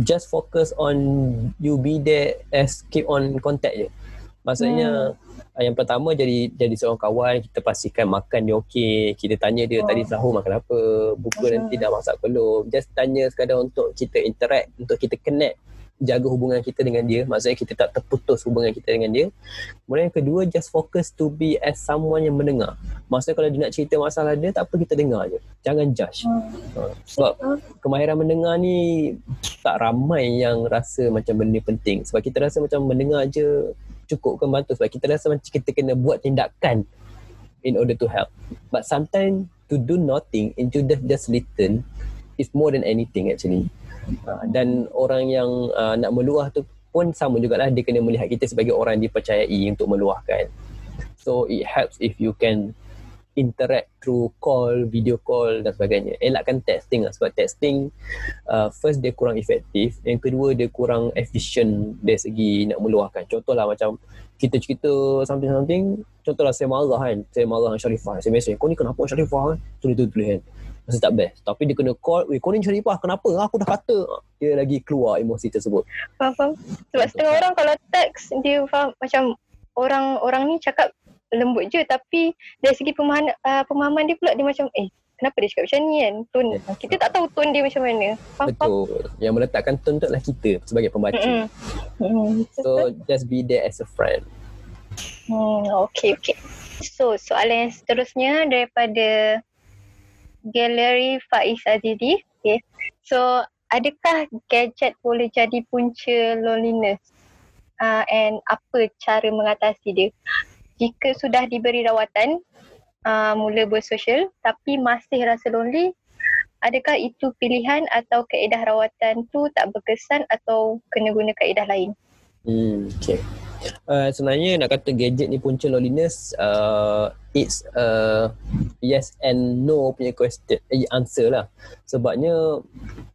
just focus on you be there as keep on contact je. Maksudnya hmm. yang pertama jadi jadi seorang kawan, kita pastikan makan dia okey, kita tanya dia Oh. tadi sahur makan apa, buka Hmm. nanti dah masak belum. Just tanya sekadar untuk kita interact, untuk kita connect jaga hubungan kita dengan dia. Maksudnya kita tak terputus hubungan kita dengan dia. Kemudian yang kedua just focus to be as someone yang mendengar. Maksudnya kalau dia nak cerita masalah dia tak apa kita dengar je. Jangan judge. Ha, sebab kemahiran mendengar ni tak ramai yang rasa macam benda penting. Sebab kita rasa macam mendengar je cukup ke bantu sebab kita rasa macam kita kena buat tindakan in order to help. But sometimes to do nothing and to just, just listen is more than anything actually. Uh, dan orang yang uh, nak meluah tu pun sama jugalah. Dia kena melihat kita sebagai orang dipercayai untuk meluahkan. So it helps if you can interact through call, video call dan sebagainya. Elakkan texting lah sebab texting uh, first dia kurang efektif, yang kedua dia kurang efficient dari segi nak meluahkan. Contohlah macam kita cerita something-something, contohlah saya marah kan, saya marah dengan Sharifah, saya mesej, kau ni kenapa Sharifah kan? Tulis-tulis kan. Masa tak best. Tapi dia kena call, weh kau ni Sharifah kenapa? Aku dah kata. Dia lagi keluar emosi tersebut. Faham, faham. Sebab setengah orang kalau teks dia faham macam orang orang ni cakap lembut je tapi dari segi pemahaman uh, pemahaman dia pula dia macam eh kenapa dia cakap macam ni kan tone Yes. kita tak tahu tone dia macam mana faham faham Betul. Yang meletakkan tone tu adalah kita sebagai pembaca. Hmm, So just be there as a friend. hmm, okay okay so soalan yang seterusnya daripada Galeri Faiz Azidi okay. so adakah gadget boleh jadi punca loneliness uh, and apa cara mengatasi dia jika sudah diberi rawatan uh, mula bersosial tapi masih rasa lonely adakah itu pilihan atau kaedah rawatan tu tak berkesan atau kena guna kaedah lain Hmm, okay. Uh, sebenarnya nak kata gadget ni punca loneliness, uh, it's a yes and no punya question, eh, answer lah. Sebabnya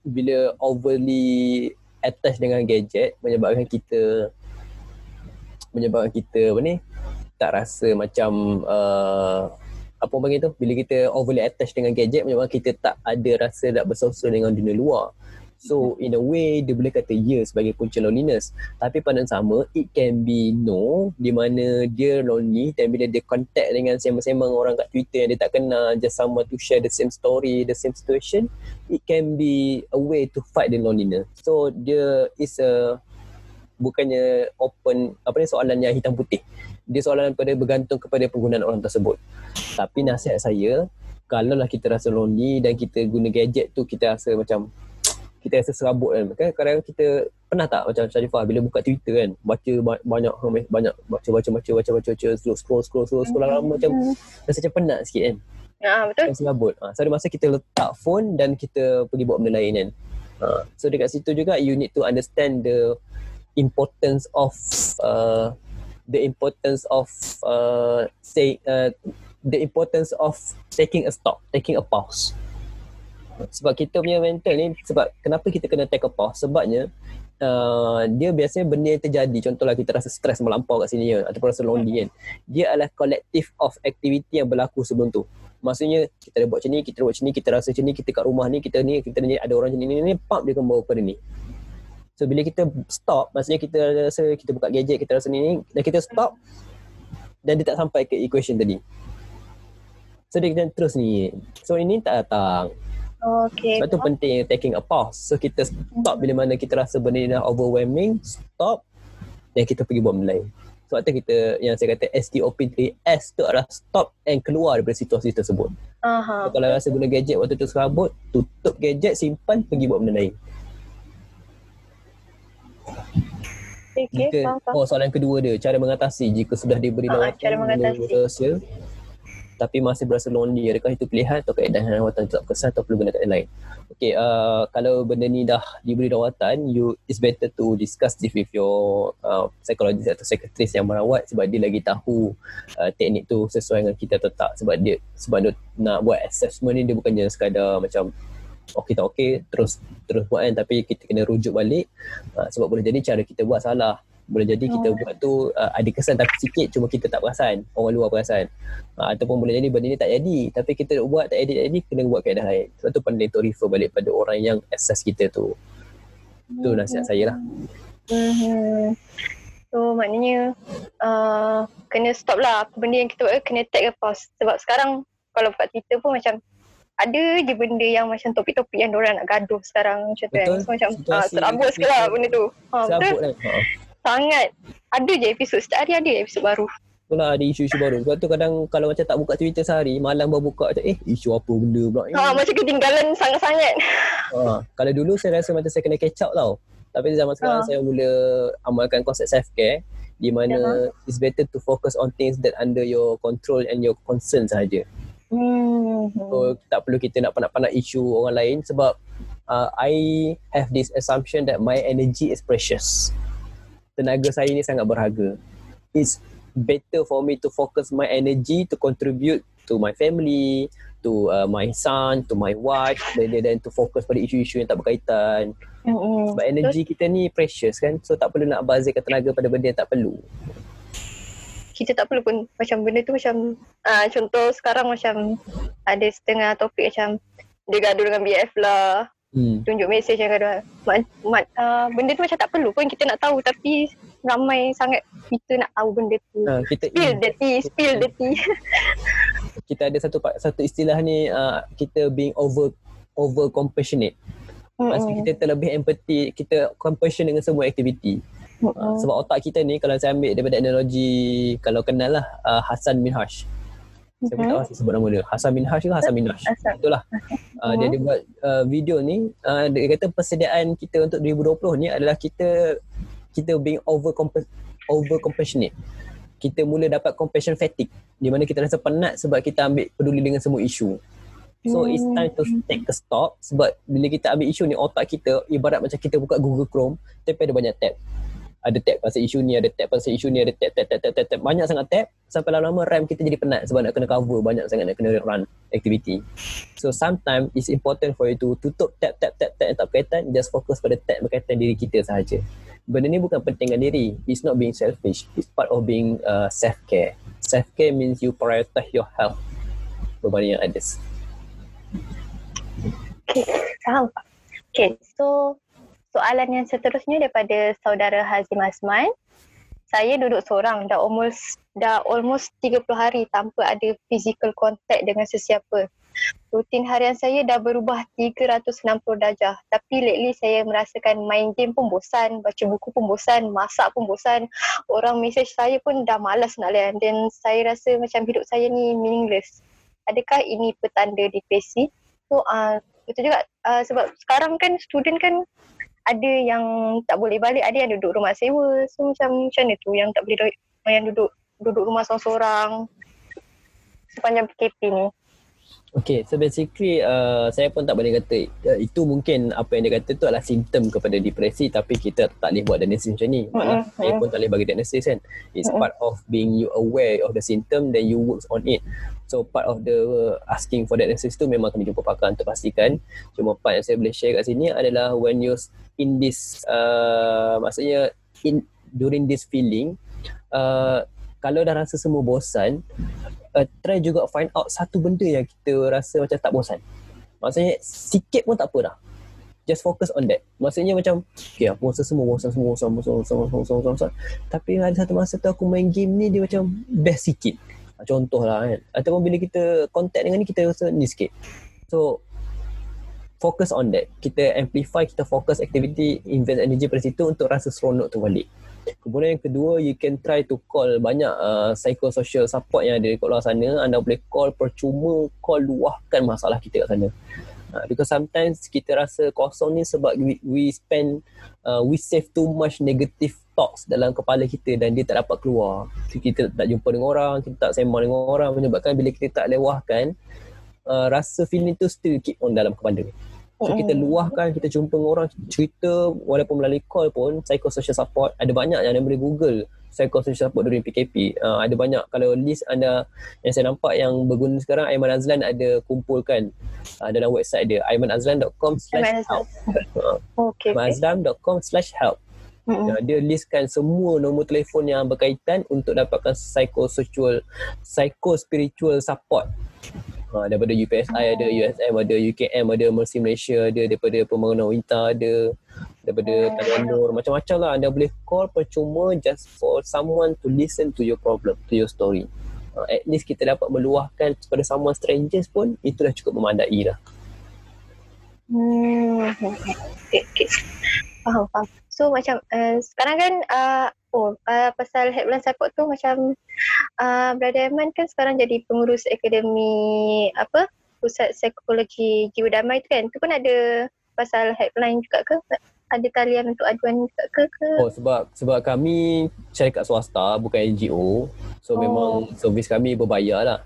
bila overly attached dengan gadget menyebabkan kita menyebabkan kita apa ni tak rasa macam uh, apa panggil tu? Bila kita overly attached dengan gadget menyebabkan kita tak ada rasa nak bersosial dengan dunia luar. So in a way dia boleh kata ya sebagai punca loneliness. Tapi pada sama it can be no Di mana dia lonely dan bila dia contact dengan sembang-sembang orang kat Twitter yang dia tak kenal Just someone to share the same story, the same situation It can be a way to fight the loneliness. So dia is a bukannya open apa ni soalan yang hitam putih dia soalan pada bergantung kepada penggunaan orang tersebut tapi nasihat saya kalau lah kita rasa lonely dan kita guna gadget tu kita rasa macam kita rasa serabut kan. kan kadang kita pernah tak macam Sharifah bila buka Twitter kan baca banyak banyak baca baca baca baca baca baca scroll scroll scroll scroll, scroll lama macam rasa macam penat sikit kan. Ya betul. Serabut. Ha, so ada masa kita letak phone dan kita pergi buat benda lain kan. Ha, so dekat situ juga you need to understand the importance of uh, the importance of uh, say uh, the importance of taking a stop, taking a pause. Sebab kita punya mental ni sebab kenapa kita kena take a pause? Sebabnya uh, dia biasanya benda yang terjadi. Contohlah kita rasa stres melampau kat sini ya, ataupun rasa lonely kan. Dia adalah collective of activity yang berlaku sebelum tu. Maksudnya kita dah buat macam ni kita buat macam ni kita rasa macam ni kita kat rumah ni kita ni kita ni ada orang macam ni ni ni pump dia bawa pada ni so bila kita stop maksudnya kita rasa kita buka gadget kita rasa ni ni dan kita stop dan dia tak sampai ke equation tadi so dia kena terus ni so ini tak datang Okay. Sebab tu penting taking a pause. So kita stop bila mana kita rasa benda ni dah overwhelming, stop dan kita pergi buat benda lain. Sebab tu kita yang saya kata STOP 3S tu adalah stop and keluar daripada situasi tersebut. Uh-huh. So, kalau rasa guna gadget waktu tu serabut, tutup gadget, simpan, pergi buat benda lain. Okay, jika, oh soalan kedua dia, cara mengatasi jika sudah diberi uh, lawatan cara mengatasi. sosial tapi masih berasa lonely adakah itu pilihan atau keadaan rawatan tetap kesan atau perlu gunakan lain? Okay, uh, kalau benda ni dah diberi rawatan you it's better to discuss this with your uh, psychologist atau psychiatrist yang merawat sebab dia lagi tahu uh, teknik tu sesuai dengan kita atau tak. Sebab dia sebab dia nak buat assessment ni dia bukannya sekadar macam okey tak okey terus terus buat kan tapi kita kena rujuk balik. Uh, sebab boleh jadi cara kita buat salah. Boleh jadi kita oh. buat tu uh, ada kesan tapi sikit cuma kita tak perasan. Orang luar perasan. Uh, ataupun boleh jadi benda ni tak jadi. Tapi kita buat tak edit jadi kena buat kaedah lain. Sebab tu pandai to refer balik pada orang yang assess kita tu. Tu nasihat saya lah. Mm-hmm. so maknanya uh, kena stop lah. Apa benda yang kita buat kena take a pause sebab sekarang kalau buka Twitter pun macam ada je benda yang macam topik-topik yang orang nak gaduh sekarang macam tu kan. So, macam uh, serabut sikit lah benda tu. Ha, betul? Lah. Ha sangat ada je episod setiap hari ada episod baru Itulah ada isu-isu baru. Sebab tu kadang kalau macam tak buka Twitter sehari, malam baru buka macam eh isu apa benda pula ni. Ha, macam ketinggalan sangat-sangat. Ha, kalau dulu saya rasa macam saya kena catch up tau. Tapi zaman sekarang ha. saya mula amalkan konsep self care di mana yeah. it's better to focus on things that under your control and your concern saja. Hmm. So tak perlu kita nak panak-panak isu orang lain sebab uh, I have this assumption that my energy is precious tenaga saya ni sangat berharga. It's better for me to focus my energy to contribute to my family, to uh, my son, to my wife rather than to focus pada isu-isu yang tak berkaitan. Mm-hmm. Sebab energy kita ni precious kan. So tak perlu nak bazirkan tenaga pada benda yang tak perlu. Kita tak perlu pun macam benda tu macam uh, contoh sekarang macam ada setengah topik macam dia gaduh dengan BF lah. Hmm. tunjuk mesej yang ada mat, mat, uh, benda tu macam tak perlu pun kita nak tahu. Tapi ramai sangat kita nak tahu benda tu. Uh, kita spill in, the tea spill the tea kita ada satu satu istilah ni uh, kita being over over compassionate. Mm-hmm. maksudnya kita terlebih empathy kita compassion dengan semua aktiviti uh, sebab otak kita ni kalau saya ambil daripada analogi kalau kenal lah uh, Hassan Minhaj saya pun tak sebut nama dia. Hasan Minhaj ke Hasan Minhaj itulah. Uh, dia ada buat uh, video ni uh, dia kata persediaan kita untuk 2020 ni adalah kita kita being over over compassionate. Kita mula dapat compassion fatigue di mana kita rasa penat sebab kita ambil peduli dengan semua isu. So it's hmm. time to take a stop sebab bila kita ambil isu ni otak kita ibarat macam kita buka Google Chrome tapi ada banyak tab ada tab pasal isu ni, ada tab pasal isu ni, ada tab, tab, tab, tab, tab, tab. Banyak sangat tab sampai lama-lama RAM kita jadi penat sebab nak kena cover banyak sangat nak kena run activity. So sometimes it's important for you to tutup tab, tab, tab, tab yang tak berkaitan, just fokus pada tab berkaitan diri kita sahaja. Benda ni bukan pentingkan diri. It's not being selfish. It's part of being uh, self-care. Self-care means you prioritize your health berbanding yang others. Okay, faham. Okay, so soalan yang seterusnya daripada saudara Hazim Azman. Saya duduk seorang dah almost dah almost 30 hari tanpa ada physical contact dengan sesiapa. Rutin harian saya dah berubah 360 darjah. Tapi lately saya merasakan main game pun bosan, baca buku pun bosan, masak pun bosan. Orang message saya pun dah malas nak layan. Dan saya rasa macam hidup saya ni meaningless. Adakah ini petanda depresi? So, uh, betul juga uh, sebab sekarang kan student kan ada yang tak boleh balik, ada yang duduk rumah sewa. So macam macam mana tu yang tak boleh yang duduk duduk rumah seorang-seorang sepanjang PKP ni. Okay, so basically uh, saya pun tak boleh kata uh, itu mungkin apa yang dia kata tu adalah simptom kepada depresi tapi kita tak boleh buat diagnosis macam ni. Uh-huh. Saya pun tak boleh bagi diagnosis kan. It's uh-huh. part of being you aware of the symptom then you work on it. So part of the uh, asking for diagnosis tu memang kena jumpa pakar untuk pastikan. Cuma part yang saya boleh share kat sini adalah when you in this uh, maksudnya in during this feeling uh, kalau dah rasa semua bosan uh, try juga find out satu benda yang kita rasa macam tak bosan. Maksudnya sikit pun tak apa dah. Just focus on that. Maksudnya macam okay, rasa semua bosan, semua bosan, bosan, bosan, bosan, bosan, bosan, bosan. Tapi ada satu masa tu aku main game ni dia macam best sikit. Contoh lah kan. Ataupun bila kita contact dengan ni kita rasa ni sikit. So focus on that. Kita amplify, kita fokus activity, invest energy pada situ untuk rasa seronok tu balik. Kemudian yang kedua, you can try to call banyak uh, psychosocial support yang ada di luar sana. Anda boleh call percuma, call luahkan masalah kita kat sana. Uh, because sometimes kita rasa kosong ni sebab we, we spend, uh, we save too much negative thoughts dalam kepala kita dan dia tak dapat keluar. So, kita tak jumpa dengan orang, kita tak sembang dengan orang menyebabkan bila kita tak lewahkan, uh, rasa feeling tu still keep on dalam kepala. So kita luahkan, kita jumpa dengan orang, cerita walaupun melalui call pun, psychosocial support, ada banyak yang anda boleh google psychosocial support during PKP. Uh, ada banyak, kalau list anda yang saya nampak yang berguna sekarang, Aiman Azlan ada kumpulkan uh, dalam website dia, aimanazlan.com slash help. aimanazlan.com slash help. Uh, dia listkan semua nombor telefon yang berkaitan untuk dapatkan psychosocial, psychospiritual support Ha, daripada UPSI ada, USM ada, UKM ada, Mercy Malaysia ada, daripada Pembangunan Winta ada, daripada Tanjung Nur, macam-macam lah. Anda boleh call percuma just for someone to listen to your problem, to your story. Ha, at least kita dapat meluahkan kepada someone strangers pun, itu dah cukup memandai lah. Hmm, okay, okay. Faham, faham. So macam uh, sekarang kan uh, oh uh, pasal headline support tu macam uh, Brother Aiman kan sekarang jadi pengurus akademi apa pusat psikologi jiwa damai tu kan tu pun ada pasal headline juga ke ada talian untuk aduan juga ke, ke? Oh sebab sebab kami syarikat swasta bukan NGO so oh. memang servis kami berbayar lah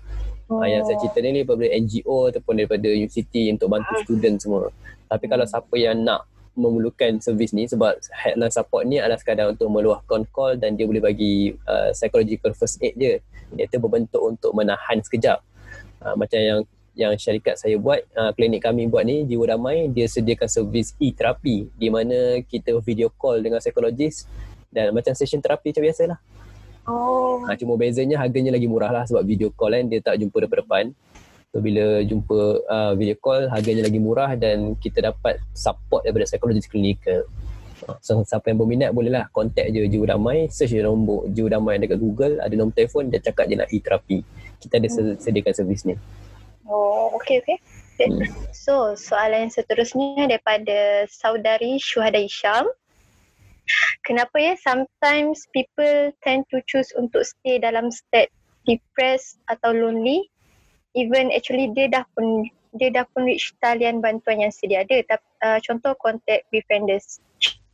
oh. yang saya cerita ni daripada NGO ataupun daripada universiti untuk bantu ah. student semua tapi kalau siapa yang nak memerlukan servis ni sebab headline support ni adalah sekadar untuk meluahkan call dan dia boleh bagi uh, psychological first aid je iaitu berbentuk untuk menahan sekejap uh, macam yang yang syarikat saya buat uh, klinik kami buat ni Jiwa Damai dia sediakan servis e-terapi di mana kita video call dengan psikologis dan macam session terapi macam biasalah Oh. Ha, cuma bezanya harganya lagi murah lah sebab video call kan dia tak jumpa depan-depan. So bila jumpa uh, video call harganya lagi murah dan kita dapat support daripada psikologis klinikal. So siapa yang berminat bolehlah contact je Jiwa Damai, search je nombor Jiwa Damai dekat Google, ada nombor telefon dia cakap dia nak e-terapi. Kita ada hmm. sediakan servis ni. Oh, okey okey. Okay. So, soalan yang seterusnya daripada saudari Syuhada Isham. Kenapa ya sometimes people tend to choose untuk stay dalam state depressed atau lonely even actually dia dah pun dia dah pun reach talian bantuan yang sedia. Ada tapi uh, contoh contact befrienders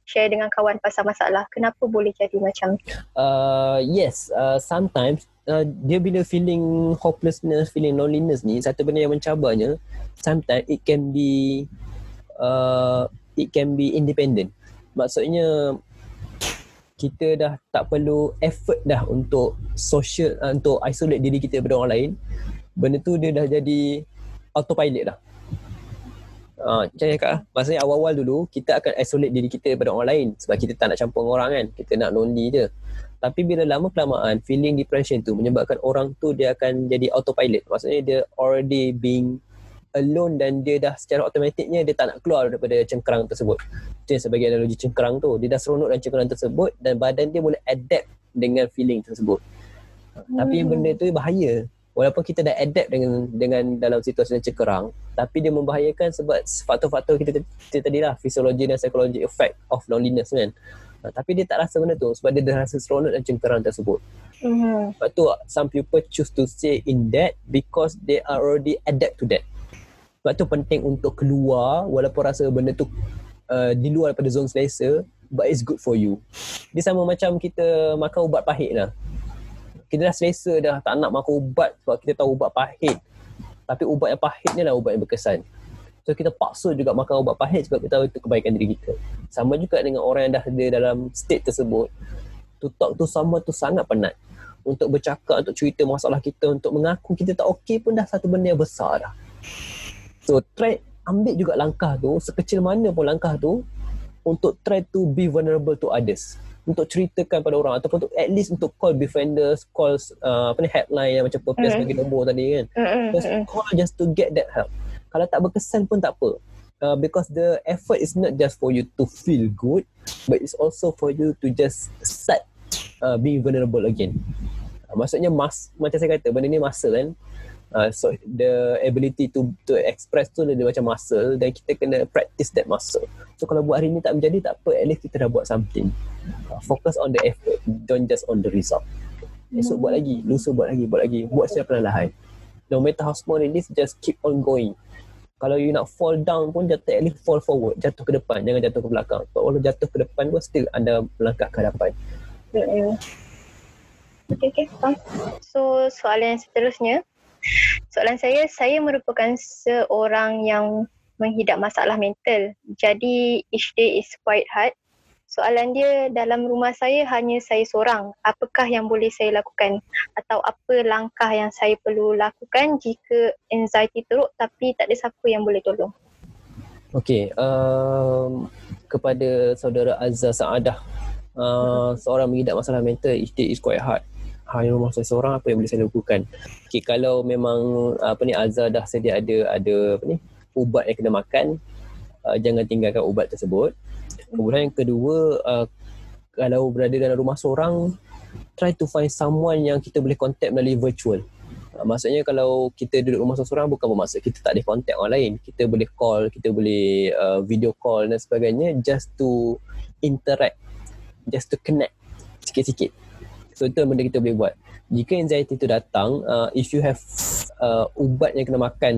share dengan kawan pasal masalah. Kenapa boleh jadi macam uh, yes uh, sometimes uh, dia bila feeling hopelessness feeling loneliness ni satu benda yang mencabarnya sometimes it can be uh, it can be independent. Maksudnya kita dah tak perlu effort dah untuk social uh, untuk isolate diri kita daripada orang lain benda tu dia dah jadi autopilot dah uh, macam cakap lah maksudnya awal-awal dulu kita akan isolate diri kita daripada orang lain sebab kita tak nak campur dengan orang kan kita nak lonely je tapi bila lama kelamaan feeling depression tu menyebabkan orang tu dia akan jadi autopilot maksudnya dia already being alone dan dia dah secara automatiknya dia tak nak keluar daripada cengkerang tersebut. Itu yang sebagai analogi cengkerang tu. Dia dah seronok dalam cengkerang tersebut dan badan dia boleh adapt dengan feeling tersebut. Hmm. Tapi benda tu bahaya. Walaupun kita dah adapt dengan dengan dalam situasi yang cengkerang, tapi dia membahayakan sebab faktor-faktor kita, kita tadi lah, fisiologi dan psikologi effect of loneliness kan. Uh, tapi dia tak rasa benda tu sebab dia dah rasa seronok dan cengkerang tersebut. Mm-hmm. Sebab tu some people choose to stay in that because they are already adapt to that. Sebab tu penting untuk keluar walaupun rasa benda tu uh, di luar daripada zon selesa but it's good for you. Dia sama macam kita makan ubat pahit lah. Kita dah selesa dah tak nak makan ubat sebab kita tahu ubat pahit. Tapi ubat yang pahit ni lah ubat yang berkesan. So kita paksa juga makan ubat pahit sebab kita tahu itu kebaikan diri kita. Sama juga dengan orang yang dah ada dalam state tersebut. To talk to someone tu sangat penat. Untuk bercakap, untuk cerita masalah kita, untuk mengaku kita tak okey pun dah satu benda yang besar dah. So try ambil juga langkah tu sekecil mana pun langkah tu untuk try to be vulnerable to others untuk ceritakan pada orang ataupun untuk at least untuk call befrienders call uh, apa ni headline yang macam purpose mm. bagi nombor tadi kan mm. just call just to get that help kalau tak berkesan pun tak apa uh, because the effort is not just for you to feel good but it's also for you to just start uh, being vulnerable again uh, maksudnya mas macam saya kata benda ni masa kan Uh, so the ability to to express tu dia macam muscle dan kita kena practice that muscle. So kalau buat hari ni tak menjadi tak apa, at least kita dah buat something. Focus on the effort, don't just on the result. Esok buat lagi, lusa buat lagi, buat lagi. Buat secara perlahan. No matter how small it is, just keep on going. Kalau you nak fall down pun jatuh at least fall forward, jatuh ke depan, jangan jatuh ke belakang. Sebab kalau jatuh ke depan pun still anda melangkah ke hadapan. Hmm. Okay, okay. So soalan yang seterusnya, Soalan saya, saya merupakan seorang yang menghidap masalah mental. Jadi each day is quite hard. Soalan dia dalam rumah saya hanya saya seorang. Apakah yang boleh saya lakukan atau apa langkah yang saya perlu lakukan jika anxiety teruk tapi tak ada siapa yang boleh tolong? Okay, um, kepada saudara Azza Saadah, uh, seorang menghidap masalah mental, day is quite hard hanya rumah saya seorang apa yang boleh saya lakukan okay, kalau memang apa ni Azhar dah sedia ada ada apa ni ubat yang kena makan uh, jangan tinggalkan ubat tersebut kemudian yang kedua uh, kalau berada dalam rumah seorang try to find someone yang kita boleh contact melalui virtual uh, maksudnya kalau kita duduk rumah seorang bukan bermaksud kita tak ada contact orang lain kita boleh call kita boleh uh, video call dan sebagainya just to interact just to connect sikit-sikit So itu benda kita boleh buat. Jika anxiety itu datang, uh, if you have uh, ubat yang kena makan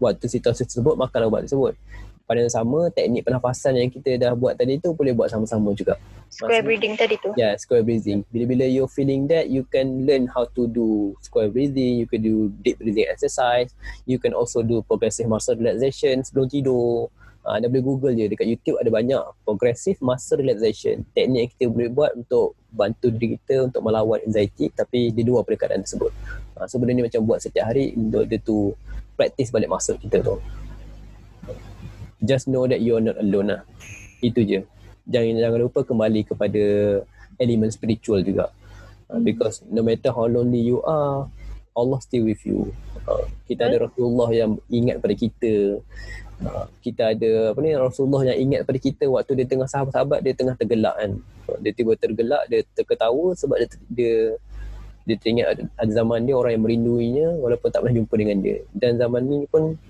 waktu situasi tersebut, makanlah ubat tersebut. Pada yang sama, teknik pernafasan yang kita dah buat tadi tu boleh buat sama-sama juga. Square Maksudnya, breathing tadi tu? Yeah, square breathing. Bila-bila you're feeling that, you can learn how to do square breathing, you can do deep breathing exercise, you can also do progressive muscle relaxation sebelum tidur. Uh, anda boleh google je dekat YouTube ada banyak progressive muscle relaxation teknik yang kita boleh buat untuk bantu diri kita untuk melawan anxiety tapi di luar pada keadaan tersebut. Uh, so benda ni macam buat setiap hari untuk dia tu practice balik muscle kita tu. Just know that you are not alone lah. Itu je. Jangan jangan lupa kembali kepada elemen spiritual juga. Uh, because no matter how lonely you are, Allah still with you. Uh, kita ada Rasulullah yang ingat pada kita Ah, kita ada apa ni Rasulullah yang ingat pada kita waktu dia tengah sahabat-sahabat dia tengah tergelak kan dia tiba tergelak dia terketawa sebab dia dia dia teringat ada zaman dia orang yang merinduinya walaupun tak pernah jumpa dengan dia dan zaman ni pun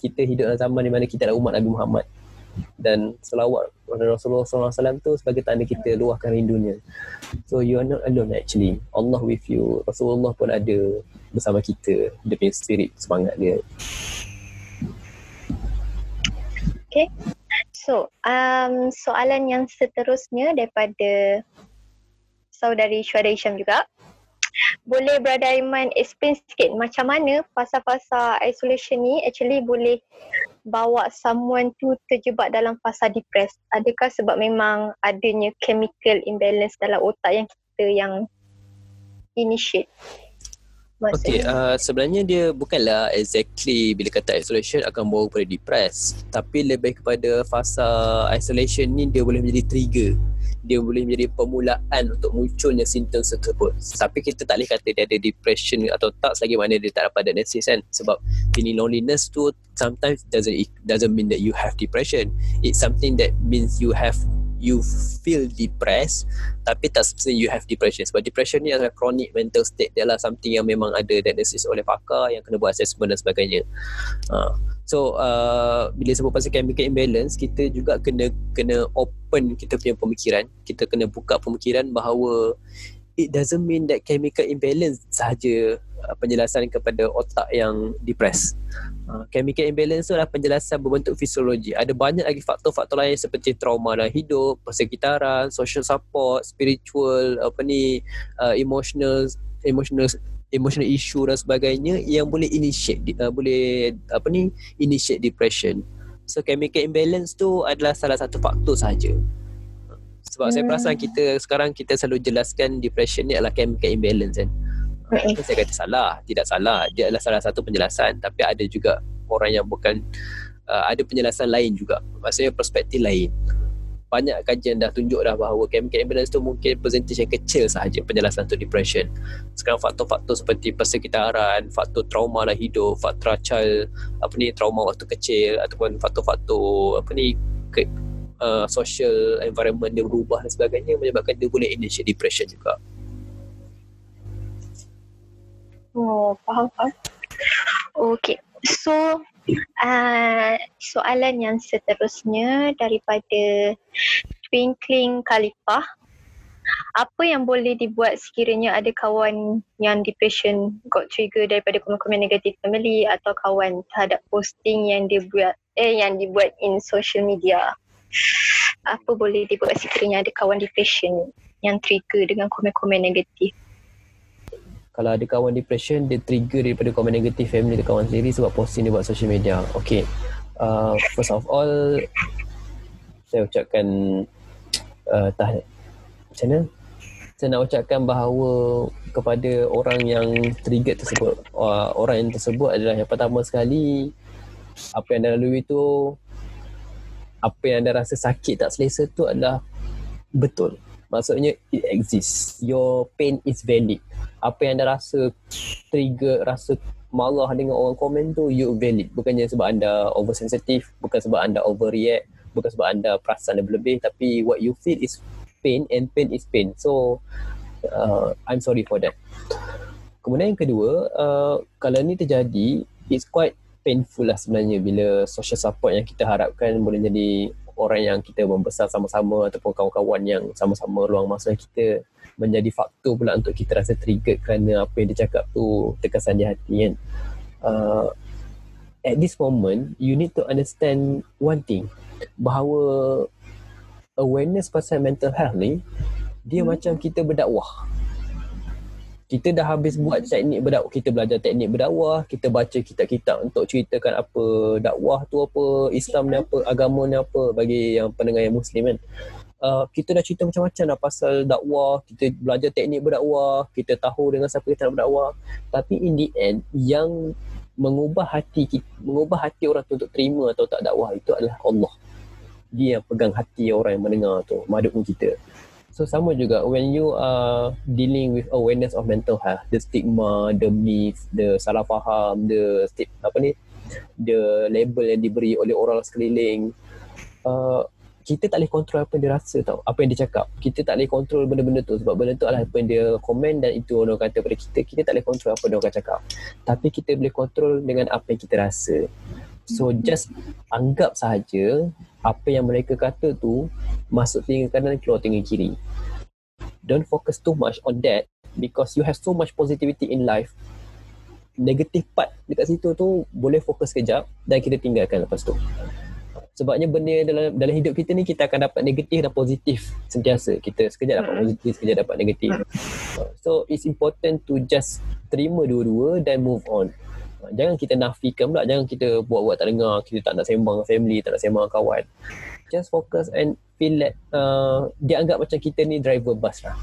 kita hidup dalam zaman di mana kita adalah umat Nabi Muhammad. Dan selawat Rasulullah SAW tu sebagai tanda kita luahkan rindunya. So you are not alone actually. Allah with you. Rasulullah pun ada bersama kita. Dia punya spirit semangat dia. Okay. So, um, soalan yang seterusnya daripada saudari Syuhada Isham juga. boleh berada aiman spankan macam mana fasa-fasa isolation ini aktualli boleh bawa samuane tu terjebat dalam fasa depress adakah sebab memang adanya chemical imbalans dalam otak yang kita yang inisiate Okay, uh, sebenarnya dia bukanlah exactly bila kata isolation akan bawa kepada depress. Tapi lebih kepada fasa isolation ni dia boleh menjadi trigger. Dia boleh menjadi permulaan untuk munculnya simptom tersebut. Tapi kita tak boleh kata dia ada depression atau tak selagi mana dia tak dapat diagnosis kan. Sebab feeling loneliness tu sometimes doesn't doesn't mean that you have depression. It's something that means you have you feel depressed tapi tak semestinya you have depression. Sebab depression ni adalah chronic mental state. Dia lah something yang memang ada diagnosis oleh pakar yang kena buat assessment dan sebagainya. Uh, so uh, bila sebut pasal chemical imbalance kita juga kena kena open kita punya pemikiran. Kita kena buka pemikiran bahawa it doesn't mean that chemical imbalance sahaja uh, penjelasan kepada otak yang depressed Uh, chemical imbalance tu adalah penjelasan berbentuk fisiologi. Ada banyak lagi faktor-faktor lain seperti trauma dalam hidup, persekitaran, social support, spiritual, apa ni, uh, emotional, emotional emotional issue dan sebagainya yang boleh initiate uh, boleh apa ni initiate depression. So chemical imbalance tu adalah salah satu faktor saja. Sebab hmm. saya perasan kita sekarang kita selalu jelaskan depression ni adalah chemical imbalance kan. Mm-hmm. Saya kata salah, tidak salah. Dia adalah salah satu penjelasan tapi ada juga orang yang bukan uh, ada penjelasan lain juga. Maksudnya perspektif lain. Banyak kajian dah tunjuk dah bahawa chemical imbalance tu mungkin percentage yang kecil sahaja penjelasan untuk depression. Sekarang faktor-faktor seperti persekitaran, faktor trauma dalam hidup, faktor child, apa ni, trauma waktu kecil ataupun faktor-faktor apa ni, ke, uh, social environment dia berubah dan sebagainya menyebabkan dia boleh initiate depression juga. Oh, faham faham. Okay. So, uh, soalan yang seterusnya daripada Twinkling Khalifah. Apa yang boleh dibuat sekiranya ada kawan yang depression got trigger daripada komen-komen negatif family atau kawan terhadap posting yang dia buat eh yang dibuat in social media. Apa boleh dibuat sekiranya ada kawan depression yang trigger dengan komen-komen negatif? kalau ada kawan depression dia trigger daripada komen negatif family dia kawan sendiri sebab posting dia buat social media. Okay uh, first of all saya ucapkan uh, tah macam mana? Saya nak ucapkan bahawa kepada orang yang trigger tersebut uh, orang yang tersebut adalah yang pertama sekali apa yang anda lalui tu apa yang anda rasa sakit tak selesa tu adalah betul. Maksudnya it exists. Your pain is valid. Apa yang anda rasa trigger rasa marah dengan orang komen tu you valid. Bukannya sebab anda oversensitive bukan sebab anda overreact bukan sebab anda perasan lebih tapi what you feel is pain and pain is pain. So uh, I'm sorry for that. Kemudian yang kedua uh, kalau ni terjadi it's quite painful lah sebenarnya bila social support yang kita harapkan boleh jadi orang yang kita membesar sama-sama ataupun kawan-kawan yang sama-sama luang masa kita menjadi faktor pula untuk kita rasa trigger kerana apa yang dia cakap tu terkesan di hati kan. Uh, at this moment, you need to understand one thing bahawa awareness pasal mental health ni dia hmm. macam kita berdakwah. Kita dah habis buat teknik berdakwah, kita belajar teknik berdakwah, kita baca kitab-kitab untuk ceritakan apa dakwah tu apa, Islam ni apa, agama ni apa bagi yang pendengar yang muslim kan uh, kita dah cerita macam-macam dah pasal dakwah, kita belajar teknik berdakwah, kita tahu dengan siapa kita nak berdakwah. Tapi in the end, yang mengubah hati kita, mengubah hati orang tu untuk terima atau tak dakwah itu adalah Allah. Dia yang pegang hati orang yang mendengar tu, madukun kita. So sama juga when you are dealing with awareness of mental health, the stigma, the myth, the salah faham, the sti- apa ni, the label yang diberi oleh orang sekeliling, uh, kita tak boleh kontrol apa yang dia rasa tau apa yang dia cakap. Kita tak boleh kontrol benda-benda tu sebab benda tu adalah apa yang dia komen dan itu orang kata pada kita. Kita tak boleh kontrol apa yang dia cakap. Tapi kita boleh kontrol dengan apa yang kita rasa so just anggap sahaja apa yang mereka kata tu masuk telinga kanan keluar telinga kiri. Don't focus too much on that because you have so much positivity in life. Negative part dekat situ tu boleh fokus kejap dan kita tinggalkan lepas tu. Sebabnya benda dalam dalam hidup kita ni kita akan dapat negatif dan positif sentiasa. Kita sekejap dapat positif sekejap dapat negatif. Uh, so it's important to just terima dua-dua dan move on jangan kita nafikan pula jangan kita buat-buat tak dengar kita tak nak sembang family tak nak sembang kawan just focus and feel that uh, dia anggap macam kita ni driver bus lah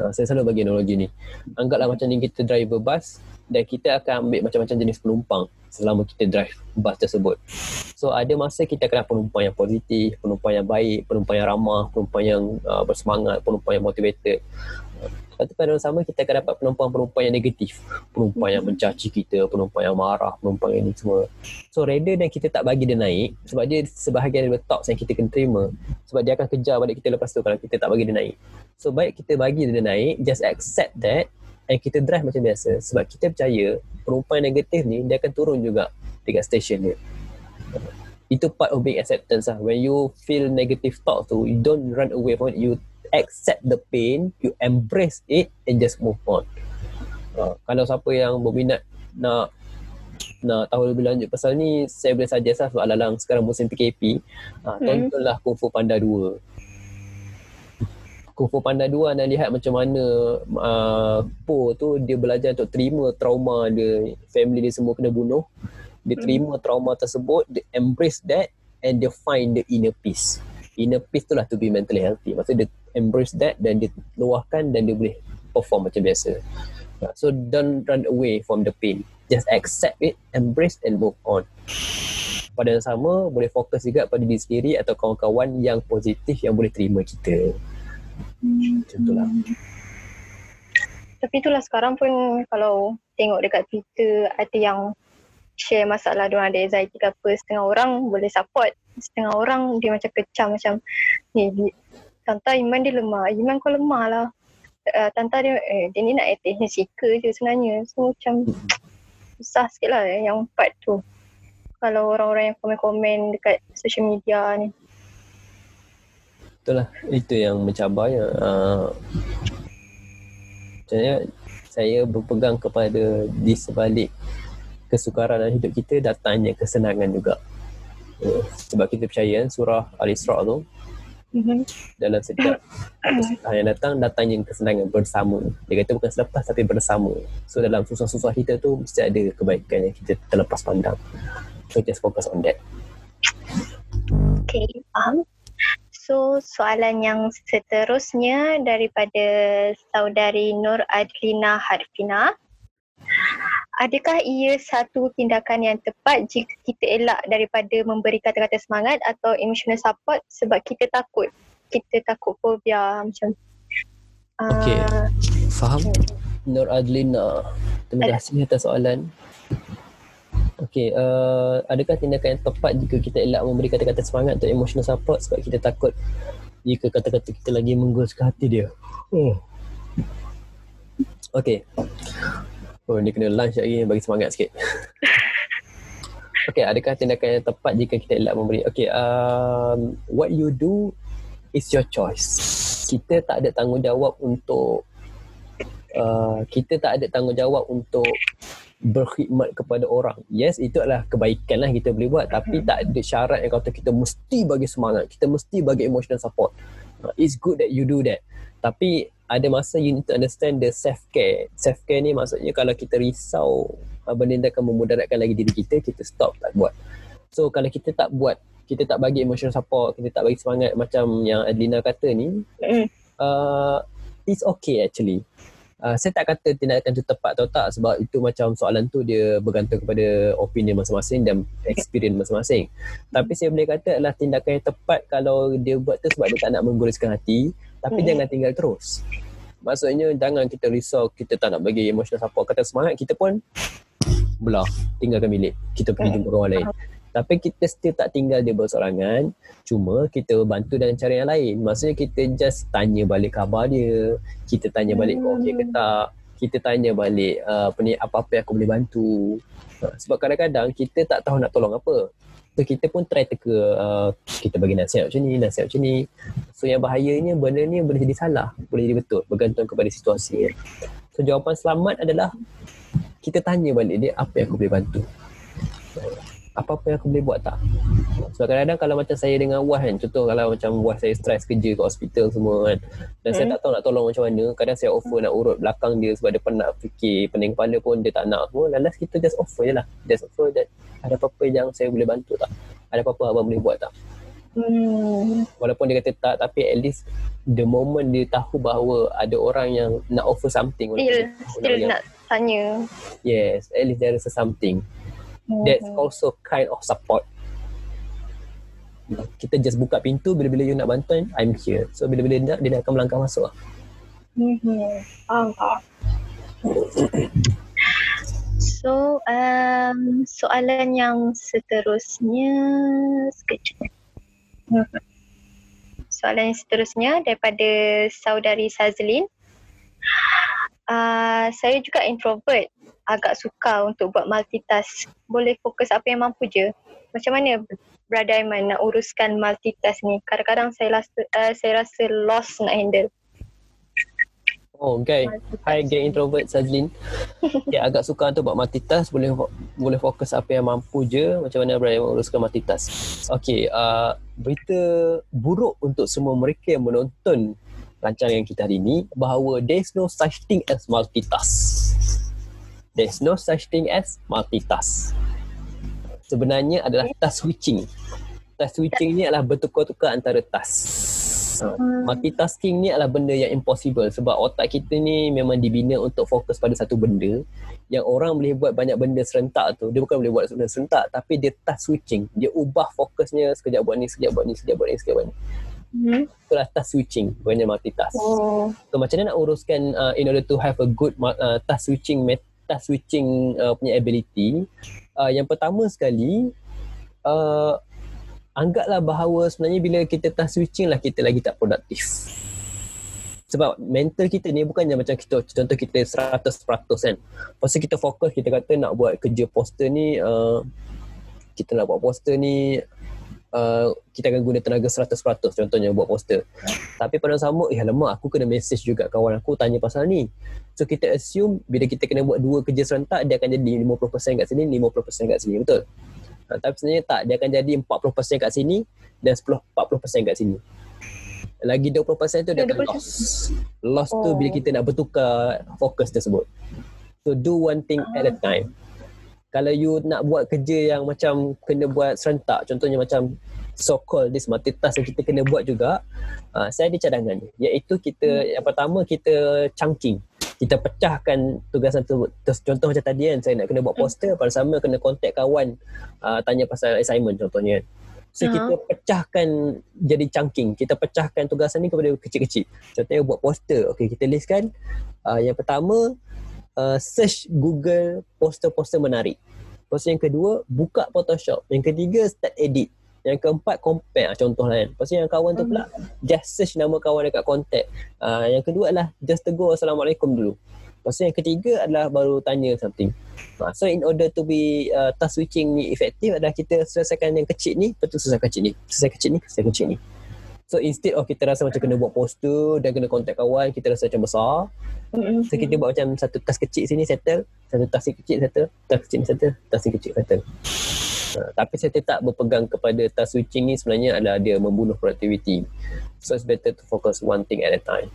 uh, saya selalu bagi analogi ni anggaplah macam ni kita driver bus dan kita akan ambil macam-macam jenis penumpang selama kita drive bus tersebut. So ada masa kita akan penumpang yang positif, penumpang yang baik, penumpang yang ramah, penumpang yang uh, bersemangat, penumpang yang motivated. Lepas tu pada sama kita akan dapat penumpang-penumpang yang negatif. Penumpang yang mencaci kita, penumpang yang marah, penumpang yang ini semua. So rather dan kita tak bagi dia naik, sebab dia sebahagian daripada talks yang kita kena terima. Sebab dia akan kejar balik kita lepas tu kalau kita tak bagi dia naik. So baik kita bagi dia naik, just accept that and kita drive macam biasa sebab kita percaya penumpang negatif ni dia akan turun juga dekat stesen dia itu part of being acceptance lah when you feel negative thought tu you don't run away from it you accept the pain you embrace it and just move on uh, kalau siapa yang berminat nak nak tahu lebih lanjut pasal ni saya boleh suggest lah sebab alalang sekarang musim PKP uh, hmm. tontonlah Kung Fu Panda 2 Kung Fu Panda 2 anda lihat macam mana uh, Po tu dia belajar untuk terima trauma dia, family dia semua kena bunuh. Dia hmm. terima trauma tersebut, dia embrace that and dia find the inner peace. Inner peace tu lah to be mentally healthy. Maksudnya dia embrace that dan dia luahkan dan dia boleh perform macam biasa. So don't run away from the pain. Just accept it, embrace and move on. Pada yang sama, boleh fokus juga pada diri sendiri atau kawan-kawan yang positif yang boleh terima kita. Macam itulah. Tapi itulah sekarang pun kalau tengok dekat Twitter ada yang share masalah dia ada anxiety ke apa setengah orang boleh support setengah orang dia macam kecam macam ni. Tanta iman dia lemah. Iman kau lemah lah. Uh, Tanta dia eh, dia ni nak attention seeker je sebenarnya. So macam susah sikit lah eh, yang part tu. Kalau orang-orang yang komen-komen dekat social media ni. Itulah itu yang mencabarnya uh, saya berpegang kepada di sebalik kesukaran dalam hidup kita datangnya kesenangan juga uh, sebab kita percaya surah Al-Isra' tu mm-hmm. dalam setiap kesukaran yang datang datangnya kesenangan bersama dia kata bukan selepas tapi bersama so dalam susah-susah kita tu mesti ada kebaikan yang kita terlepas pandang so just focus on that Okay, faham. So soalan yang seterusnya daripada saudari Nur Adlina Harfina. Adakah ia satu tindakan yang tepat jika kita elak daripada memberi kata-kata semangat atau emotional support sebab kita takut? Kita takut fobia macam Okay, uh, faham? Nur Adlina, terima kasih atas soalan. Okay, uh, adakah tindakan yang tepat jika kita elak memberi kata-kata semangat atau emotional support sebab kita takut jika kata-kata kita lagi mengguskan hati dia? Hmm. Okay. Oh, ni kena lunch lagi bagi semangat sikit. okay, adakah tindakan yang tepat jika kita elak memberi? Okay, um, what you do is your choice. Kita tak ada tanggungjawab untuk uh, kita tak ada tanggungjawab untuk berkhidmat kepada orang. Yes, itu adalah kebaikan lah kita boleh buat. Tapi hmm. tak ada syarat yang kata kita mesti bagi semangat. Kita mesti bagi emotional support. Uh, it's good that you do that. Tapi ada masa you need to understand the self-care. Self-care ni maksudnya kalau kita risau uh, benda yang akan memudaratkan lagi diri kita, kita stop tak buat. So kalau kita tak buat, kita tak bagi emotional support, kita tak bagi semangat macam yang Adlina kata ni, hmm. uh, it's okay actually uh, saya tak kata tindakan itu tepat atau tak sebab itu macam soalan tu dia bergantung kepada opinion masing-masing dan experience masing-masing. Tapi saya boleh kata adalah tindakan yang tepat kalau dia buat tu sebab dia tak nak mengguruskan hati tapi hmm. jangan tinggal terus. Maksudnya jangan kita risau, kita tak nak bagi emotional support, kata semangat kita pun belah, tinggalkan bilik. Kita pergi jumpa orang lain. Tapi kita still tak tinggal dia bersorangan. Cuma kita bantu dengan cara yang lain. Maksudnya kita just tanya balik khabar dia. Kita tanya balik hmm. okey ke tak. Kita tanya balik uh, apa ni apa-apa yang aku boleh bantu. Sebab kadang-kadang kita tak tahu nak tolong apa. So kita pun try teka uh, kita bagi nasihat macam ni, nasihat macam ni. So yang bahayanya benda ni boleh jadi salah, boleh jadi betul bergantung kepada situasi. So jawapan selamat adalah kita tanya balik dia apa yang aku boleh bantu apa-apa yang aku boleh buat tak sebab kadang-kadang kalau macam saya dengan Wah kan contoh kalau macam Wah saya stres kerja kat hospital semua kan dan hmm. saya tak tahu nak tolong macam mana kadang saya offer nak urut belakang dia sebab dia pernah fikir pening kepala pun dia tak nak semua lalas kita just offer je lah just offer that ada apa-apa yang saya boleh bantu tak ada apa-apa abang boleh buat tak Hmm. Walaupun dia kata tak Tapi at least The moment dia tahu bahawa Ada orang yang Nak offer something Still, still nak tanya Yes At least there is a something. That's also kind of support Kita just buka pintu Bila-bila you nak bantuan I'm here So bila-bila dia nak Dia akan melangkah masuk lah mm-hmm. Faham So um, Soalan yang seterusnya Sekejap Soalan yang seterusnya daripada saudari Sazlin. Uh, saya juga introvert. Agak suka untuk buat multitask. Boleh fokus apa yang mampu je. Macam mana Brother Aiman nak uruskan multitask ni? Kadang-kadang saya rasa, uh, saya rasa lost nak handle. Oh, okay. Hi, gay introvert Sazlin. ya, agak suka untuk buat multitask. Boleh boleh fokus apa yang mampu je. Macam mana Brian menguruskan multitask. Okay, uh, berita buruk untuk semua mereka yang menonton rancangan kita hari ini bahawa there's no such thing as multitask. There's no such thing as multitask. Sebenarnya adalah task switching. Task switching ni adalah bertukar-tukar antara task. Hmm. Multitasking ni adalah benda yang impossible sebab otak kita ni memang dibina untuk fokus pada satu benda yang orang boleh buat banyak benda serentak tu dia bukan boleh buat benda serentak tapi dia task switching dia ubah fokusnya sekejap buat ni sekejap buat ni sekejap buat ni sekejap buat ni Hmm. Itulah task switching Bukannya multitask oh. So macam mana nak uruskan uh, In order to have a good uh, Task switching Task switching uh, Punya ability uh, Yang pertama sekali uh, anggaplah bahawa sebenarnya bila kita task switching lah kita lagi tak produktif. Sebab mental kita ni bukannya macam kita contoh kita 100% kan. Pasal kita fokus kita kata nak buat kerja poster ni uh, kita nak buat poster ni uh, kita akan guna tenaga 100% contohnya buat poster. Tapi pada sama eh lama aku kena message juga kawan aku tanya pasal ni. So kita assume bila kita kena buat dua kerja serentak dia akan jadi 50% kat sini 50% kat sini betul? Ha, tapi sebenarnya tak, dia akan jadi 40% kat sini dan 10 40% kat sini. Lagi 20% tu dia akan loss. Loss oh. tu bila oh. kita nak bertukar fokus tersebut. So do one thing at a time. Kalau you nak buat kerja yang macam kena buat serentak, contohnya macam so called this multitask yang kita kena buat juga, uh, saya ada cadangan iaitu kita hmm. yang pertama kita chunking. Kita pecahkan tugasan tu. Contoh macam tadi kan saya nak kena buat poster pada sama kena contact kawan uh, tanya pasal assignment contohnya. So uh-huh. kita pecahkan jadi chunking. Kita pecahkan tugasan ni kepada kecil-kecil. Contohnya buat poster. Okey kita listkan. Uh, yang pertama uh, search Google poster-poster menarik Lepas yang kedua, buka Photoshop. Yang ketiga, start edit. Yang keempat compare contoh lah kan. Lepas yang kawan tu pula just search nama kawan dekat contact. Uh, yang kedua adalah just tegur assalamualaikum dulu. Lepas yang ketiga adalah baru tanya something. Uh, so in order to be uh, task switching ni efektif adalah kita selesaikan yang kecil ni, lepas tu selesaikan kecil ni. Selesai kecil ni, selesai kecil ni. So instead of kita rasa macam kena buat poster dan kena contact kawan, kita rasa macam besar. So kita buat macam satu task kecil sini settle, satu task kecil settle, task kecil settle, task kecil settle. Uh, tapi saya tetap berpegang kepada task switching ni sebenarnya adalah dia membunuh productivity. So it's better to focus one thing at a time.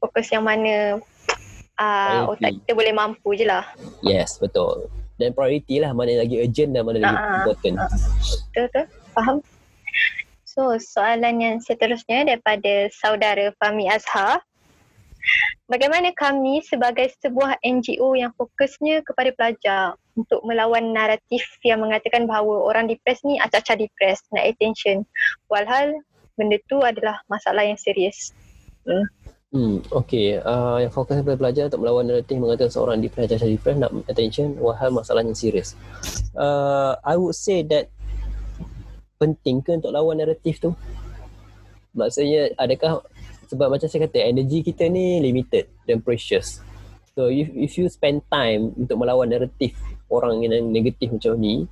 Fokus yang mana uh, otak kita boleh mampu je lah. Yes, betul. Dan priority lah mana lagi urgent dan mana lagi uh, important. Uh, betul, betul. Faham. So soalan yang seterusnya daripada saudara Fahmi Azhar. Bagaimana kami sebagai sebuah NGO yang fokusnya kepada pelajar untuk melawan naratif yang mengatakan bahawa orang depres ni acak-acak depres, nak attention. Walhal benda tu adalah masalah yang serius. Hmm. Hmm, okay. Uh, yang fokus kepada pelajar untuk melawan naratif mengatakan seorang depres, acak-acak depres, nak attention, walhal masalah yang serius. Uh, I would say that penting ke untuk lawan naratif tu? Maksudnya adakah sebab macam saya kata energi kita ni limited dan precious so if if you spend time untuk melawan naratif orang yang negatif macam ni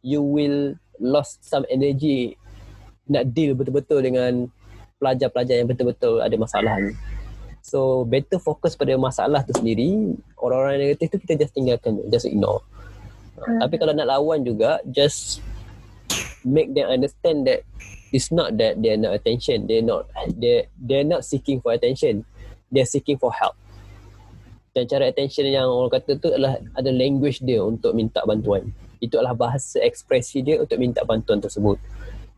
you will lost some energy nak deal betul-betul dengan pelajar-pelajar yang betul-betul ada masalah ni so better fokus pada masalah tu sendiri orang-orang negatif tu kita just tinggalkan just ignore Hmm. Tapi kalau nak lawan juga, just make them understand that it's not that they're not attention. They're not they they're not seeking for attention. They're seeking for help. Dan cara attention yang orang kata tu adalah ada language dia untuk minta bantuan. Itu adalah bahasa ekspresi dia untuk minta bantuan tersebut.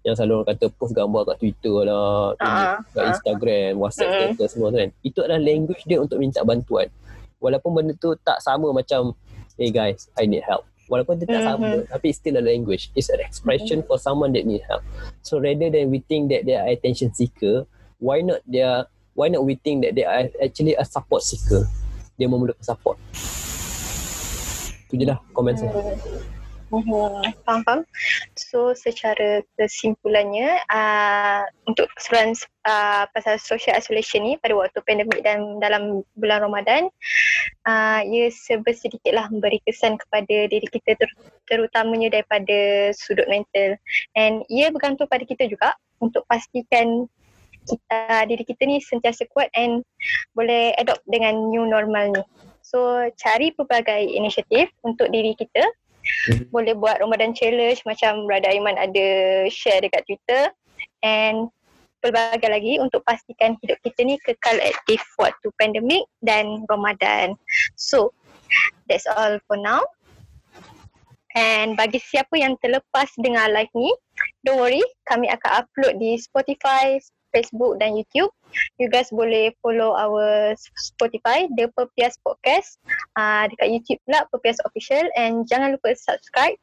Yang selalu orang kata post gambar kat Twitter lah, uh, kat Instagram, WhatsApp uh, ke semua tu kan. Itu adalah language dia untuk minta bantuan. Walaupun benda tu tak sama macam hey guys, I need help. Walaupun dia tak mm-hmm. sama, tapi still a language. It's an expression mm-hmm. for someone that need help. So rather than we think that they are attention seeker, why not they are, why not we think that they are actually a support seeker? dia memerlukan support. Itu je lah komen saya. Faham, faham. So secara kesimpulannya uh, untuk keseluruhan uh, pasal social isolation ni pada waktu pandemik dan dalam bulan Ramadan uh, ia sebersedikitlah memberi kesan kepada diri kita ter- terutamanya daripada sudut mental and ia bergantung pada kita juga untuk pastikan kita diri kita ni sentiasa kuat and boleh adopt dengan new normal ni. So cari pelbagai inisiatif untuk diri kita. Mm-hmm. Boleh buat Ramadan challenge macam Brother Aiman ada share dekat Twitter and pelbagai lagi untuk pastikan hidup kita ni kekal aktif waktu pandemik dan Ramadan. So that's all for now. And bagi siapa yang terlepas dengar live ni, don't worry, kami akan upload di Spotify, Facebook dan YouTube. You guys boleh follow our Spotify, The Perpias Podcast. Uh, dekat YouTube pula, Perpias Official. And jangan lupa subscribe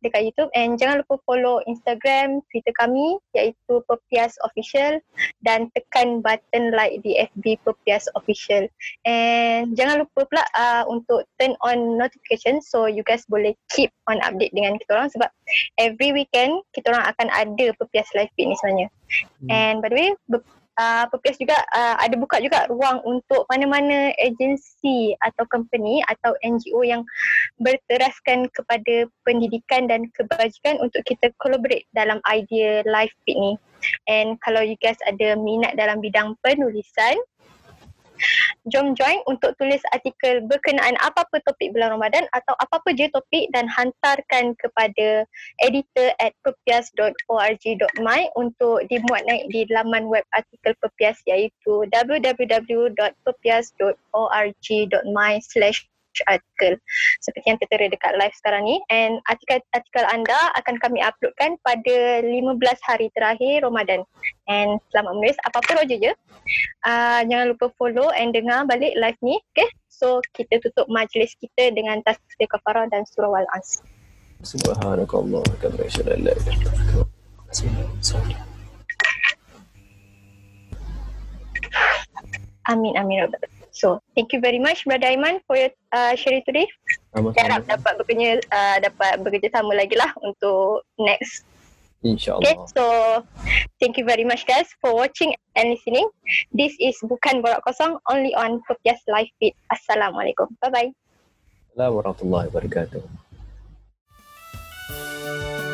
dekat YouTube. And jangan lupa follow Instagram, Twitter kami iaitu Perpias Official. Dan tekan button like di FB Perpias Official. And jangan lupa pula uh, untuk turn on notification so you guys boleh keep on update dengan kita orang sebab every weekend kita orang akan ada Perpias Live Fit ni sebenarnya. Hmm. And by the way, uh, Perpias juga uh, ada buka juga ruang untuk mana-mana agensi atau company atau NGO yang berteraskan kepada pendidikan dan kebajikan untuk kita collaborate dalam idea live fit ni. And kalau you guys ada minat dalam bidang penulisan, Jom join untuk tulis artikel berkenaan apa-apa topik bulan Ramadan atau apa-apa je topik dan hantarkan kepada editor at pepias.org.my untuk dimuat naik di laman web artikel Pepias iaitu www.pepias.org.my slash artikel seperti yang tertera dekat live sekarang ni. And artikel-artikel anda akan kami uploadkan pada 15 hari terakhir Ramadan. And selamat menulis apa-apa roja je. Uh, jangan lupa follow and dengar balik live ni. Okay? So kita tutup majlis kita dengan tasbih kafarah dan surah wal-as. Subhanakallah Alhamdulillah Amin amin So, thank you very much Brother Aiman for your uh, sharing today. Saya harap dapat bekerja uh, dapat bekerjasama lagi lah untuk next. InsyaAllah. Okay, so thank you very much guys for watching and listening. This is Bukan Borak Kosong only on Pupias Live Feed. Assalamualaikum. Bye-bye. Assalamualaikum warahmatullahi wabarakatuh. Thank you